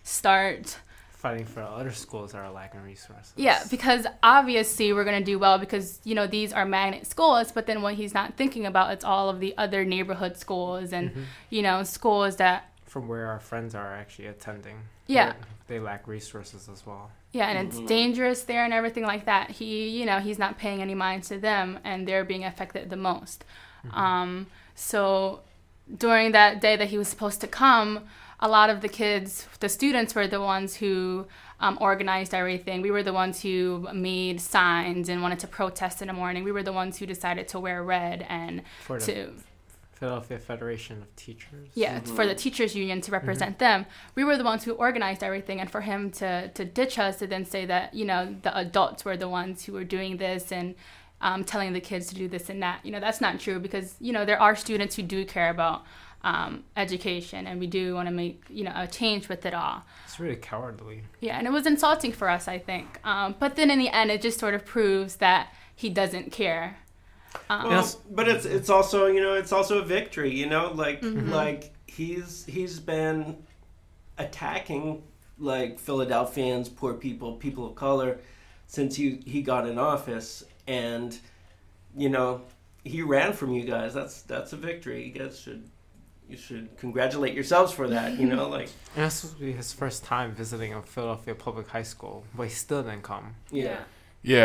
start Fighting for other schools that are lacking resources. yeah, because obviously we're going to do well because, you know, these are magnet schools, but then what he's not thinking about it's all of the other neighborhood schools and, you know, schools that From where our friends are actually attending. Yeah. They, they lack resources as well. yeah, and it's dangerous there and everything like that. He, you know, he's not paying any mind to them and they're being affected the most. Um, so during that day that he was supposed to come, a lot of the kids, the students were the ones who um, organized everything. We were the ones who made signs and wanted to protest in the morning. We were the ones who decided to wear red and For the to Philadelphia Federation of Teachers. yeah for the teachers union to represent them. We were the ones who organized everything, and for him to to ditch us to then say that you know the adults were the ones who were doing this and. Um, telling the kids to do this and that, you know, that's not true because you know there are students who do care about um, education, and we do want to make you know a change with it all. It's really cowardly. Yeah, and it was insulting for us, I think. Um, but then in the end, it just sort of proves that he doesn't care. Um, Well, but it's it's also you know it's also a victory. You know, like Mm-hmm. like he's he's been attacking like Philadelphians, poor people, people of color, since he he got in office, and you know he ran from you guys. That's that's a victory. You guys should you should congratulate yourselves for that. You know, like And this will be his first time visiting a Philadelphia public high school, but he still didn't come. yeah. Yeah,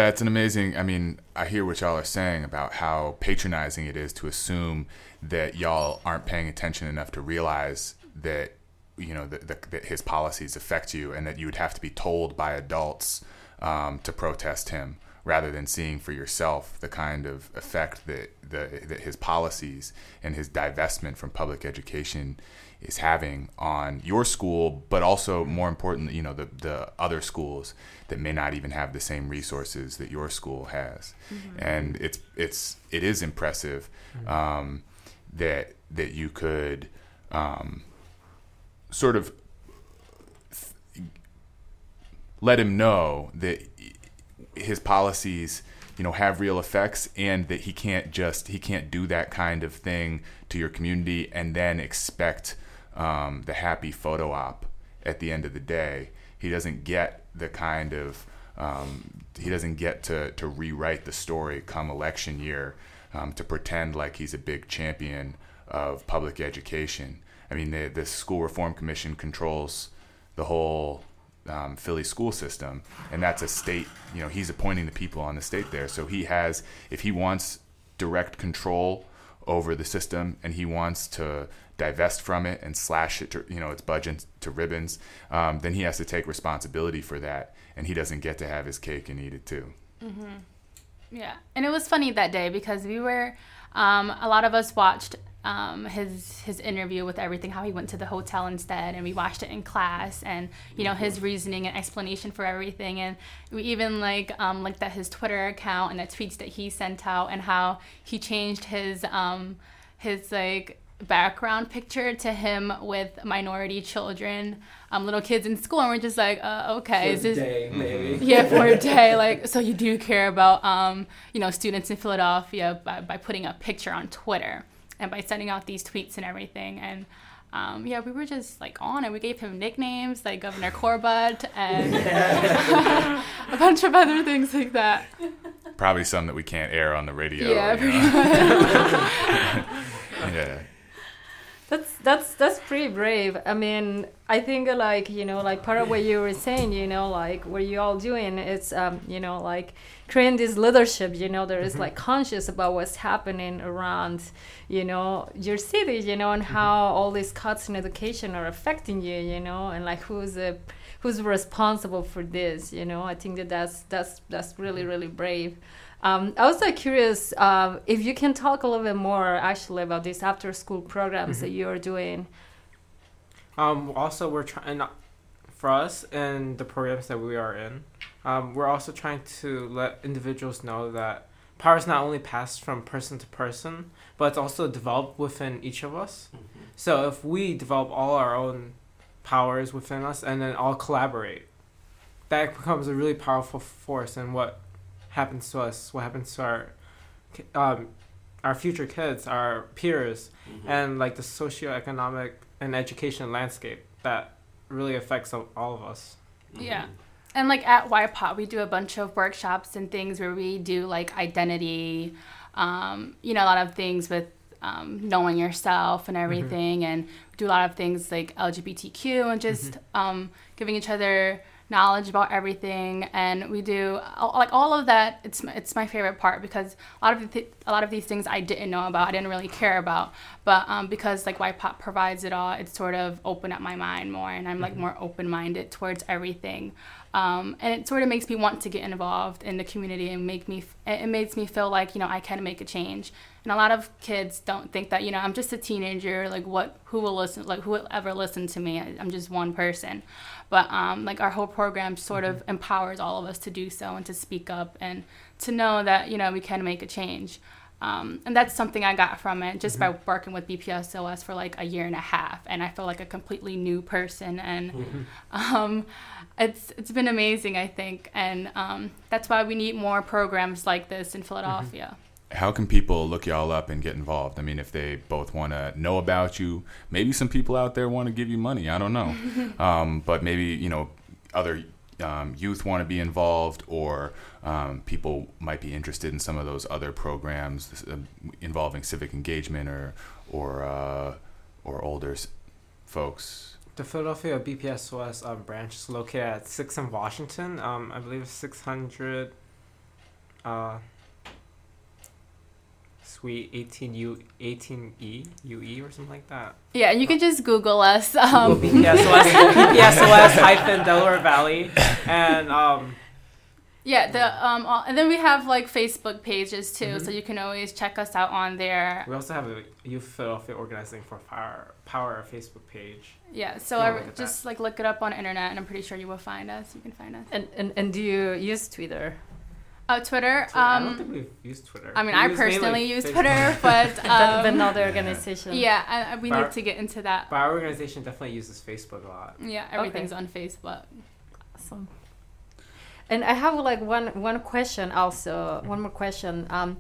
it's an amazing. I mean, I hear what y'all are saying about how patronizing it is to assume that y'all aren't paying attention enough to realize that you know that, that, that his policies affect you, and that you would have to be told by adults um, to protest him, rather than seeing for yourself the kind of effect that the that his policies and his divestment from public education is having on your school, but also more importantly, you know, the, the other schools that may not even have the same resources that your school has. And it's it's it is impressive um, that that you could um, sort of let him know that his policies you know have real effects and that he can't just he can't do that kind of thing to your community and then expect um, the happy photo op at the end of the day he doesn't get the kind of um, he doesn't get to, to rewrite the story come election year um, to pretend like he's a big champion of public education i mean the, the school reform commission controls the whole um, Philly school system, and that's a state. You know, he's appointing the people on the state there, so he has, if he wants direct control over the system, and he wants to divest from it and slash it, to, you know, its budget to ribbons, um, then he has to take responsibility for that, and he doesn't get to have his cake and eat it too. Yeah, and it was funny that day because we were, um, a lot of us watched um, his his interview with everything, how he went to the hotel instead, and we watched it in class, and you know his reasoning and explanation for everything, and we even like um, looked at his Twitter account and the tweets that he sent out, and how he changed his um, his like background picture to him with minority children, um, little kids in school, and we're just like, uh, okay, is this day, maybe. yeah for a day like so you do care about um you know students in philadelphia by, by putting a picture on twitter and by sending out these tweets and everything and um, yeah, we were just like on it. We gave him nicknames like Governor Corbett and a bunch of other things like that. Probably some that we can't air on the radio. Yeah, you pretty know? yeah. That's that's that's pretty brave. I mean, I think uh, like you know, like part of what you were saying, you know, like what you all doing, it's um, you know, like creating this leadership. You know, there is like conscious about what's happening around, you know, your city. You know, and how all these cuts in education are affecting you. You know, and like who's a who's responsible for this. You know, I think that that's that's that's really really brave. Um, I was like curious uh, if you can talk a little bit more actually about these after school programs that you're doing. Um, also, we're trying. for us and the programs that we are in, um, we're also trying to let individuals know that power is not only passed from person to person, but it's also developed within each of us. So if we develop all our own powers within us and then all collaborate, that becomes a really powerful force in what happens to us, what happens to our um, our future kids, our peers, and like the socioeconomic and education landscape that really affects all all of us. Yeah. And like at YPOP, we do a bunch of workshops and things where we do like identity, um, you know, a lot of things with um, knowing yourself and everything, and do a lot of things like LGBTQ and just um, giving each other knowledge about everything. And we do like all of that. It's my- it's my favorite part because a lot of the th- a lot of these things I didn't know about, I didn't really care about, but um, because like YPOP provides it all, it's sort of opened up my mind more, and I'm like more open minded towards everything. Um, and it sort of makes me want to get involved in the community and make me it makes me feel like you know I can make a change. And a lot of kids don't think that you know I'm just a teenager. Like what? Who will listen? Like who will ever listen to me? I'm just one person. But um, like our whole program sort of empowers all of us to do so and to speak up and to know that you know we can make a change. Um, and that's something I got from it just by working with BPSOS for like a year and a half, and I feel like a completely new person, and um, it's it's been amazing, I think, and um, that's why we need more programs like this in Philadelphia. How can people look y'all up and get involved? I mean, if they both want to know about you, maybe some people out there want to give you money. I don't know, um, but maybe you know other um, youth want to be involved, or um, people might be interested in some of those other programs uh, involving civic engagement or or uh, or older folks. The Philadelphia BPSOS um, branch is located at 6th and Washington. Um, I believe 600 uh, Suite 18U 18E UE or something like that. Yeah, and you can just Google us. Um, Google BPSOS, BPSOS hyphen Delaware Valley, and um, Yeah, the um, all- and then we have like Facebook pages too, Mm-hmm. so you can always check us out on there. we also have a Youth Philadelphia Organizing for Power Power Facebook page. Yeah, so I, look at just like look it up on internet, and I'm pretty sure you will find us. You can find us. And, and and do you use Twitter? Oh, Twitter. So I don't think Um, we've used Twitter. I mean, We I use mainly personally use Facebook. Twitter, but but, but um, not the organization. yeah, I, I- we Bar- need to get into that. But our organization definitely uses Facebook a lot. Yeah, everything's on Facebook. Awesome. And I have like one one question also. One more question. Um,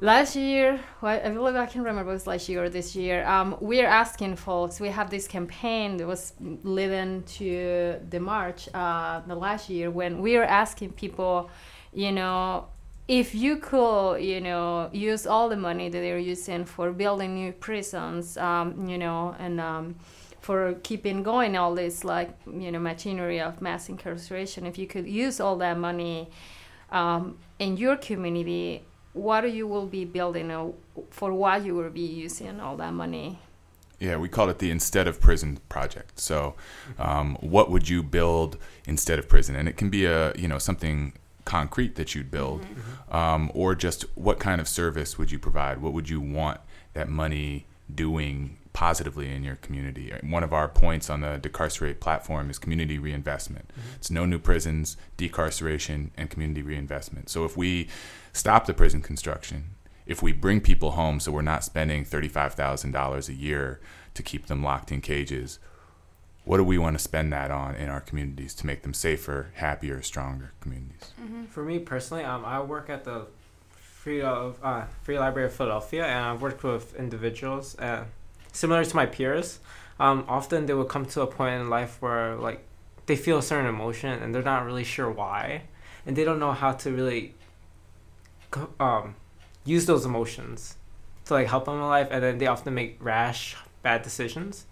last year, well, I believe I can remember it was last year or this year. Um, we're asking folks. We have this campaign that was leading to the march. Uh, the last year when we were asking people, you know, if you could, you know, use all the money that they're using for building new prisons, um, you know, and um, for keeping going all this like you know machinery of mass incarceration, if you could use all that money um, in your community, what you will be building, or for what you will be using all that money? Yeah, we called it the Instead of Prison project. So, um, what would you build instead of prison? And it can be a you know something concrete that you'd build, mm-hmm. Mm-hmm. um, or just what kind of service would you provide? What would you want that money doing positively in your community? Uh, one of our points on the Decarcerate platform is community reinvestment. Mm-hmm. It's no new prisons, decarceration, and community reinvestment. So if we stop the prison construction, if we bring people home so we're not spending $35,000 a year to keep them locked in cages, what do we want to spend that on in our communities to make them safer, happier, stronger communities? For me personally, um, I work at the Free of uh, Free Library of Philadelphia, and I've worked with individuals uh, similar to my peers. Um, often they will come to a point in life where like they feel a certain emotion and they're not really sure why, and they don't know how to really um, use those emotions to like help them in life, and then they often make rash, bad decisions.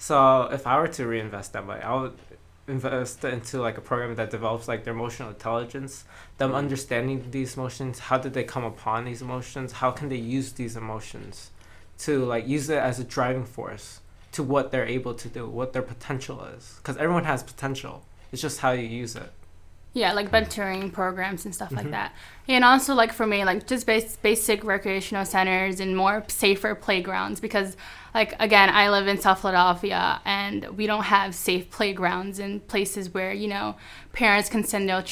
So if I were to reinvest that money, I would invest into like a program that develops like their emotional intelligence them mm-hmm. understanding these emotions how did they come upon these emotions how can they use these emotions to like use it as a driving force to what they're able to do what their potential is because everyone has potential. It's just how you use it. Yeah, like mentoring programs and stuff like mm-hmm. that. And also, like for me, like just basic recreational centers and more safer playgrounds because, like again, I live in South Philadelphia and we don't have safe playgrounds and places where you know parents can send their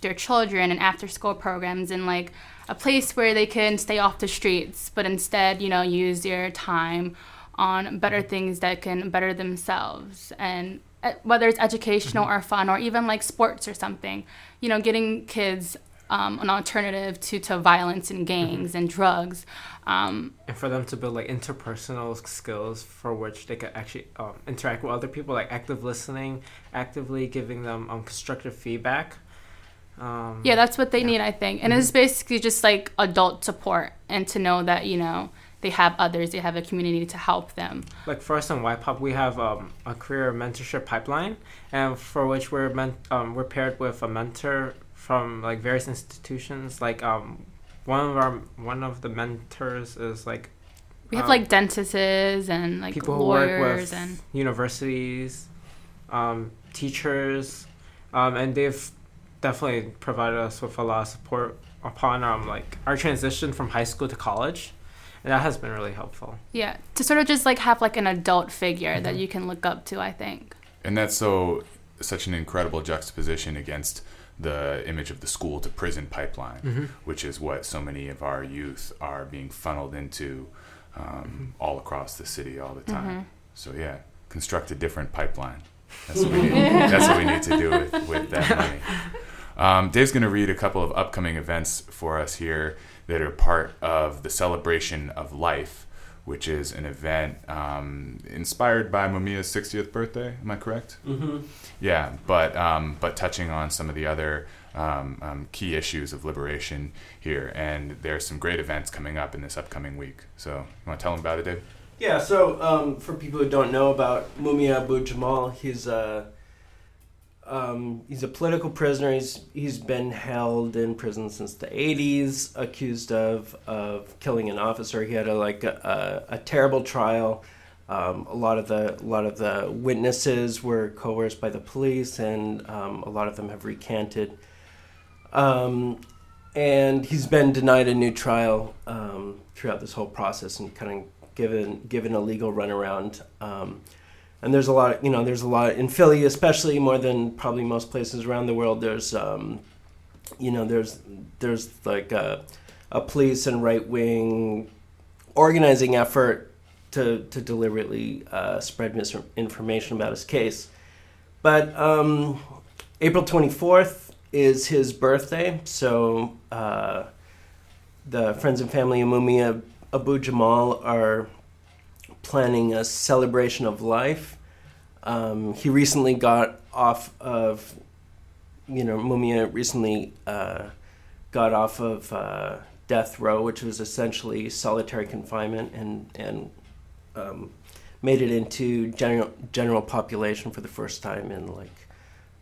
their children and after school programs and like a place where they can stay off the streets, but instead you know use their time on better things that can better themselves. And uh, whether it's educational or fun or even like sports or something you know getting kids um, an alternative to, to violence and gangs and drugs um, and for them to build like interpersonal skills for which they could actually um, interact with other people like active listening actively giving them um, constructive feedback um, yeah that's what they need i think. And it's basically just like adult support and to know that you know they have others they have a community to help them. Like for us in YPOP, we have um, a career mentorship pipeline, and for which we're men- um, we're paired with a mentor from like various institutions. Like um, one of our one of the mentors is like we have um, like dentists and like people who work with and universities, um, teachers, um, and they've definitely provided us with a lot of support upon um, like our transition from high school to college, and that has been really helpful. yeah to sort of just like have like an adult figure Mm-hmm. that you can look up to i think And that's so such an incredible juxtaposition against the image of the school to prison pipeline, which is what so many of our youth are being funneled into um, all across the city all the time. So yeah, construct a different pipeline. That's what we need. that's what we need to do with, with that money. Um, Dave's going to read a couple of upcoming events for us here that are part of the celebration of life, which is an event um, inspired by Mumia's 60th birthday. Am I correct? Mm-hmm. Yeah, but um, but touching on some of the other um, um, key issues of liberation here, and there's some great events coming up in this upcoming week. So you want to tell them about it, Dave? Yeah, so um, for people who don't know about Mumia Abu Jamal, he's a um, he's a political prisoner. He's he's been held in prison since the '80s, accused of of killing an officer. He had a like a, a, a terrible trial. Um, a lot of the a lot of the witnesses were coerced by the police, and um, a lot of them have recanted. Um, and he's been denied a new trial um, throughout this whole process, and kind of given given a legal runaround. And there's a lot, you know, there's a lot in Philly, especially more than probably most places around the world. There's, um, you know, there's there's like a, a police and right wing organizing effort to to deliberately uh, spread misinformation about his case. But um, April 24th is his birthday, so uh, the friends and family of Mumia Abu Jamal are planning a celebration of life. Um, he recently got off of, you know, Mumia recently uh, got off of uh, death row, which was essentially solitary confinement, and and um, made it into general general population for the first time in like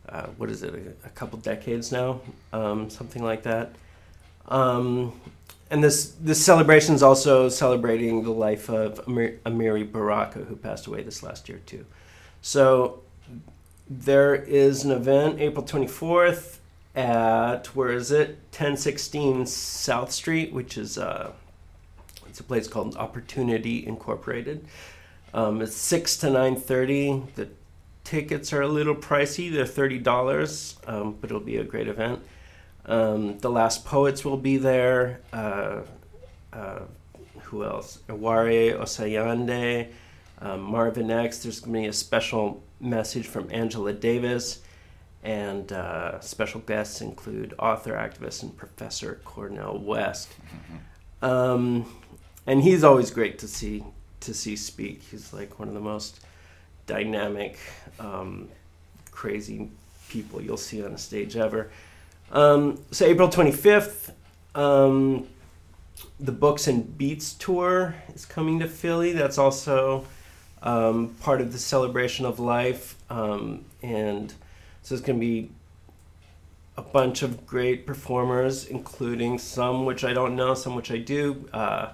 uh, what is it a, a couple decades now, um, something like that. Um, and this this celebration is also celebrating the life of Amir, Amiri Baraka, who passed away this last year too. So there is an event April twenty fourth at where is it ten sixteen South Street, which is uh, it's a place called Opportunity Incorporated. Um, it's six to nine thirty. The tickets are a little pricey; they're thirty dollars, um, but it'll be a great event. Um, the Last Poets will be there. Uh, uh, who else? Ewuare Osayande, um, Marvin X. There's going to be a special message from Angela Davis. And uh, special guests include author, activist, and Professor Cornel West. Um, and he's always great to see to see speak. He's like one of the most dynamic, um, crazy people you'll see on a stage ever. Um, so April 25th, um, the Books and Beats tour is coming to Philly. That's also um, part of the celebration of life, um, and so it's going to be a bunch of great performers, including some which I don't know, some which I do, uh,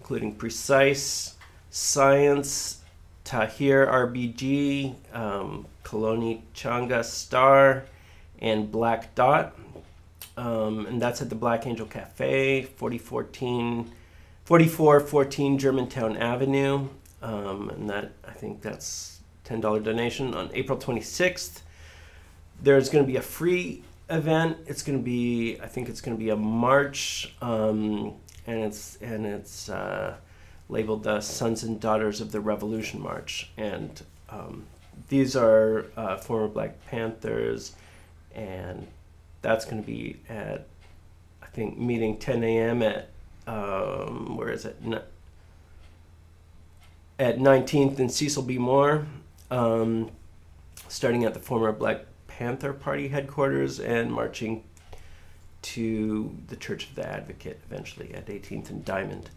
including Precise, Science, Tahir RBG, um, Kalonji Changa Star, and Black Dot. Um, and that's at the Black Angel Cafe, 4014, 4414 Germantown Avenue. Um, and that I think that's $10 donation on April 26th. There's going to be a free event. It's going to be, I think it's going to be a march, um, and it's and it's uh, labeled the Sons and Daughters of the Revolution March. And um, these are uh, former Black Panthers, and that's going to be at, I think, meeting 10 a.m. at, um, where is it? At 19th and Cecil B. Moore, um, starting at the former Black Panther Party headquarters and marching to the Church of the Advocate eventually at 18th and Diamond.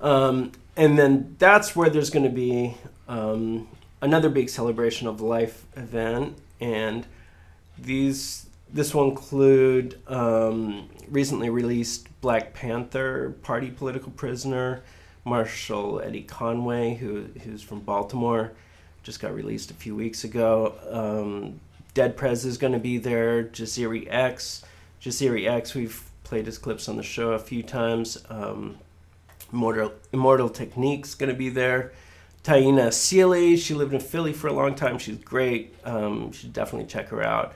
Um, and then that's where there's going to be um, another big celebration of life event, and these this will include um, recently released Black Panther Party political prisoner Marshall Eddie Conway, who who's from Baltimore, just got released a few weeks ago. Um, Dead Prez is going to be there. Jasiri X, Jasiri X, we've played his clips on the show a few times. Um, Immortal, Immortal Technique's going to be there. Taina Asili, she lived in Philly for a long time. She's great. Um, you should definitely check her out.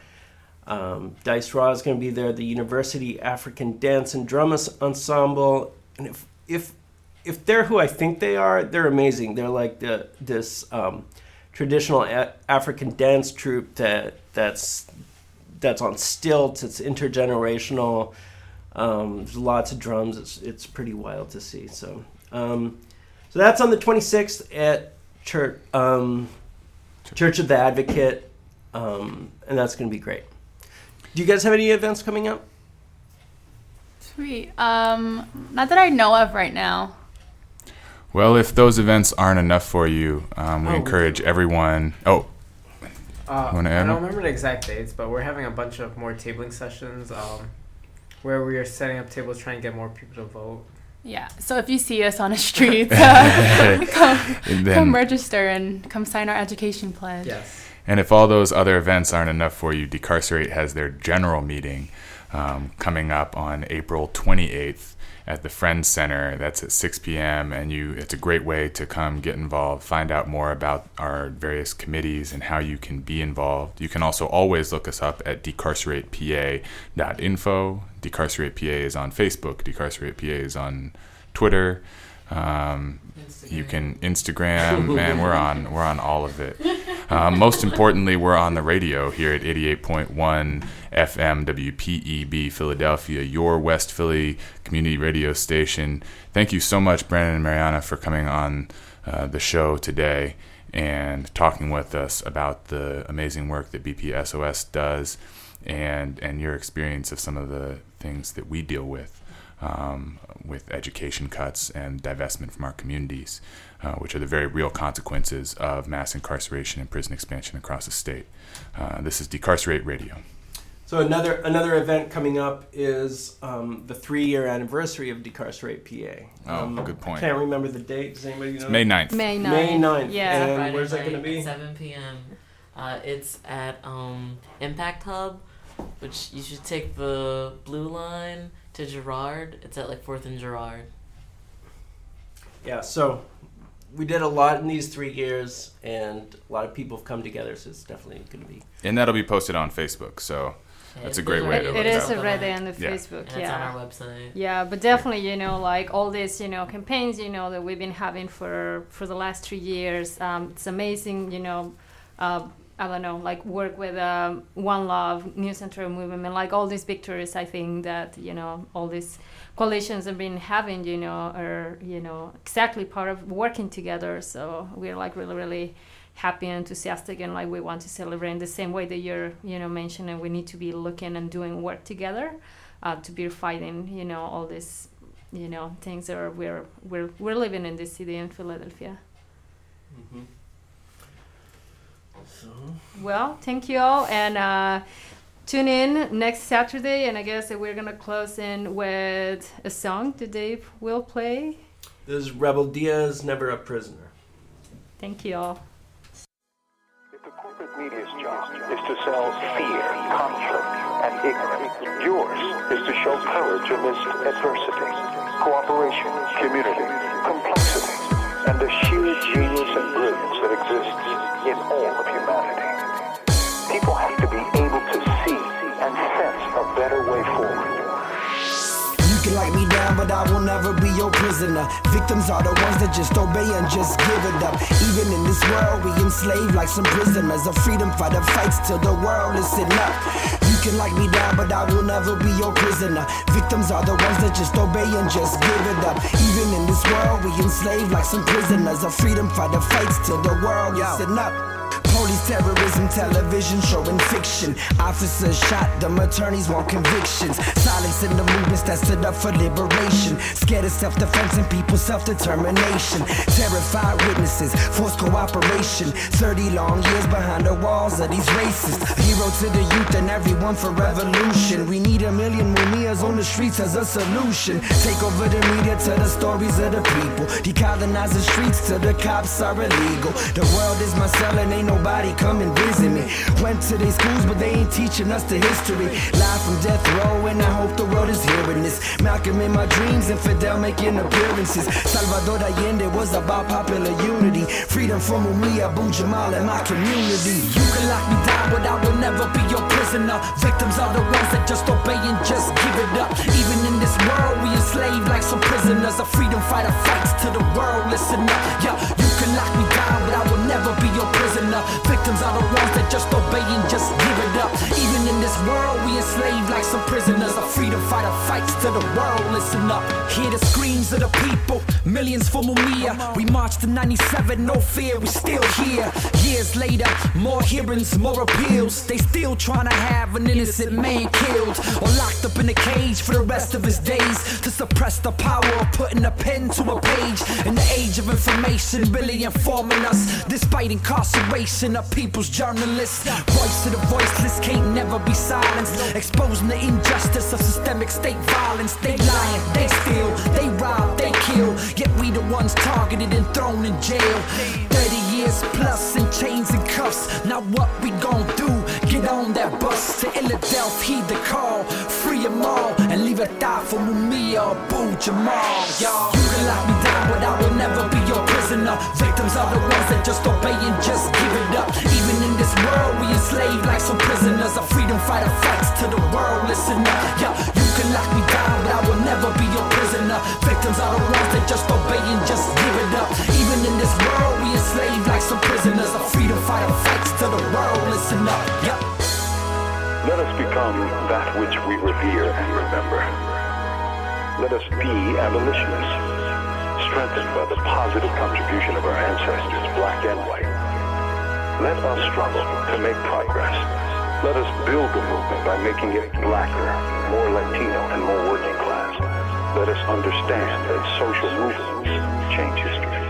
Um, Dice Raw is going to be there. The Universal African Dance and Drum Ensemble. And if if if they're who I think they are, they're amazing. They're like the this um, traditional a- African dance troupe that that's that's on stilts. It's intergenerational. Um, there's lots of drums. It's it's pretty wild to see. So um, so that's on the 26th at Church um, Church of the Advocate, um, and that's going to be great. Do you guys have any events coming up? Sweet. Um, not that I know of right now. Well, if those events aren't enough for you, um, we Oh. encourage everyone. Oh, Uh, Wanna I don't one? remember the exact dates, but we're having a bunch of more tabling sessions um, where we are setting up tables trying to get more people to vote. Yeah. So if you see us on the streets, uh, come, then come register and come sign our education pledge. Yes. And if all those other events aren't enough for you, Decarcerate has their general meeting um, coming up on April 28th at the Friends Center. That's at 6 p.m. And you, it's a great way to come get involved, find out more about our various committees and how you can be involved. You can also always look us up at decarceratepa.info. Decarcerate PA is on Facebook. Decarcerate PA is on Twitter. Um, you can Instagram, man. We're on we're on all of it. Um, most importantly, we're on the radio here at 88.1 FM WPEB Philadelphia, your West Philly community radio station. Thank you so much, Brendan and Marianna, for coming on uh, the show today and talking with us about the amazing work that BPSOS does and and your experience of some of the things that we deal with um, with education cuts and divestment from our communities, uh, which are the very real consequences of mass incarceration and prison expansion across the state. Uh, this is Decarcerate Radio. So another another event coming up is um, the three year anniversary of Decarcerate PA. Oh, Um, good point. Can't remember the date. Does anybody know? It's May 9th. May 9th. May 9th. Yeah. And Friday where's that going to be? 7 p.m. Uh, it's at um, Impact Hub, which you should take the blue line to Girard. It's at like 4th and Girard. Yeah. So we did a lot in these three years, and a lot of people have come together. So it's definitely going to be. And that'll be posted on Facebook. So That's a great way to It look is it up. already on the Yeah. Facebook. And it's yeah. on our website. Yeah, but definitely, you know, like all these, you know, campaigns, you know, that we've been having for for the last three years. Um, it's amazing, you know. Uh, I don't know, like work with um, One Love, New Sanctuary Movement, like all these victories. I think that you know all these coalitions have been having, you know, are you know exactly part of working together. So we're like really, really happy and enthusiastic, and like we want to celebrate in the same way that you're, you know, mentioning. We need to be looking and doing work together uh, to be fighting, you know, all these, you know, things that are we're we're we're living in this city in Philadelphia. Mm-hmm. So Well, thank you all, and uh, tune in next Saturday. And I guess that we're gonna close in with a song that Dave will play. this is Rebel Diaz, Never a Prisoner. Thank you all. If the corporate media's job is to sell fear, conflict, and ignorance. Yours is to show courage amidst adversity, cooperation, community, complexity, and the sheer genius and brilliance that exists in all of humanity. People have to be able to see and sense a better way forward. You can lock me down, but I will never be your prisoner. Victims are the ones that just obey and just give it up. Even in this world, we enslaved like some prisoners. A freedom fighter fights till the world is enough. You can lock me down, but I will never be your prisoner. Victims are the ones that just obey and just give it up. Even in this world, we enslaved like some prisoners. A freedom fighter fights till the world is enough. Police terrorism, television showing fiction. Officers shot, them attorneys want convictions. Silence in the movements that stood up for liberation. Scared of self defense and people's self determination. Terrified witnesses, forced cooperation. 30 long years behind the walls of these racists. Hero to the youth and everyone for revolution. We need a million Mumias on the streets as a solution. Take over the media to the stories of the people. Decolonize the streets till the cops are illegal. The world is my cell and ain't nobody come and visit me. Went to their schools, but they ain't teaching us the history. Live from death row, and I hope the world is hearing this. Malcolm in my dreams, and Fidel making appearances. Salvador Allende was about popular unity. Freedom from Mumia, Abu Jamal, and my community. You can lock me down, but I will never be your prisoner. Victims are the ones that just obey and just give it up. Even in this world, we enslaved like some prisoners. A freedom fighter fights to the world. Listen up, yeah. You can lock me down, but I will never be your prisoner. Victims are the ones that just obey and just give it up. Even in this world, we enslaved like some prisoners. A freedom fighter fights to the world. Listen up, hear the screams of the people. Millions for Mumia. We marched in 97, no fear, we still here. Years later, more hearings, more appeals. They still trying to have an innocent man killed or locked up in a cage for the rest of his days to suppress the power of putting a pen to a page. In the age of information, really informing us, despite incarceration of people's journalists. Voice of the voiceless can't never be silenced, exposing the injustice of systemic state violence. They lying, they steal, they rob, they kill. Yet we the ones targeted and thrown in jail. 30 years plus in chains and cuffs. Now what we gon' do? Get on that bus to Philadelphia, heed the call. Free them all and leave a thought for Mumia or Boo Jamal. Y'all, you can lock me down, but I will never be your prisoner. Victims are the ones that just obey and just give it up. Even in this world, we enslaved like some prisoners. A freedom fighter fights to the world. Listen up, yeah. You can lock me down, but I will never be your prisoner. Victims are the ones that just obey and just give it up. Even in this world, we enslaved like some prisoners. A freedom fighter fights to the world. Listen up, yeah. Let us become that which we revere and remember. Let us be abolitionists, strengthened by the positive contribution of our ancestors, black and white. Let us struggle to make progress. Let us build the movement by making it blacker, more Latino, and more working class. Let us understand that social movements change history.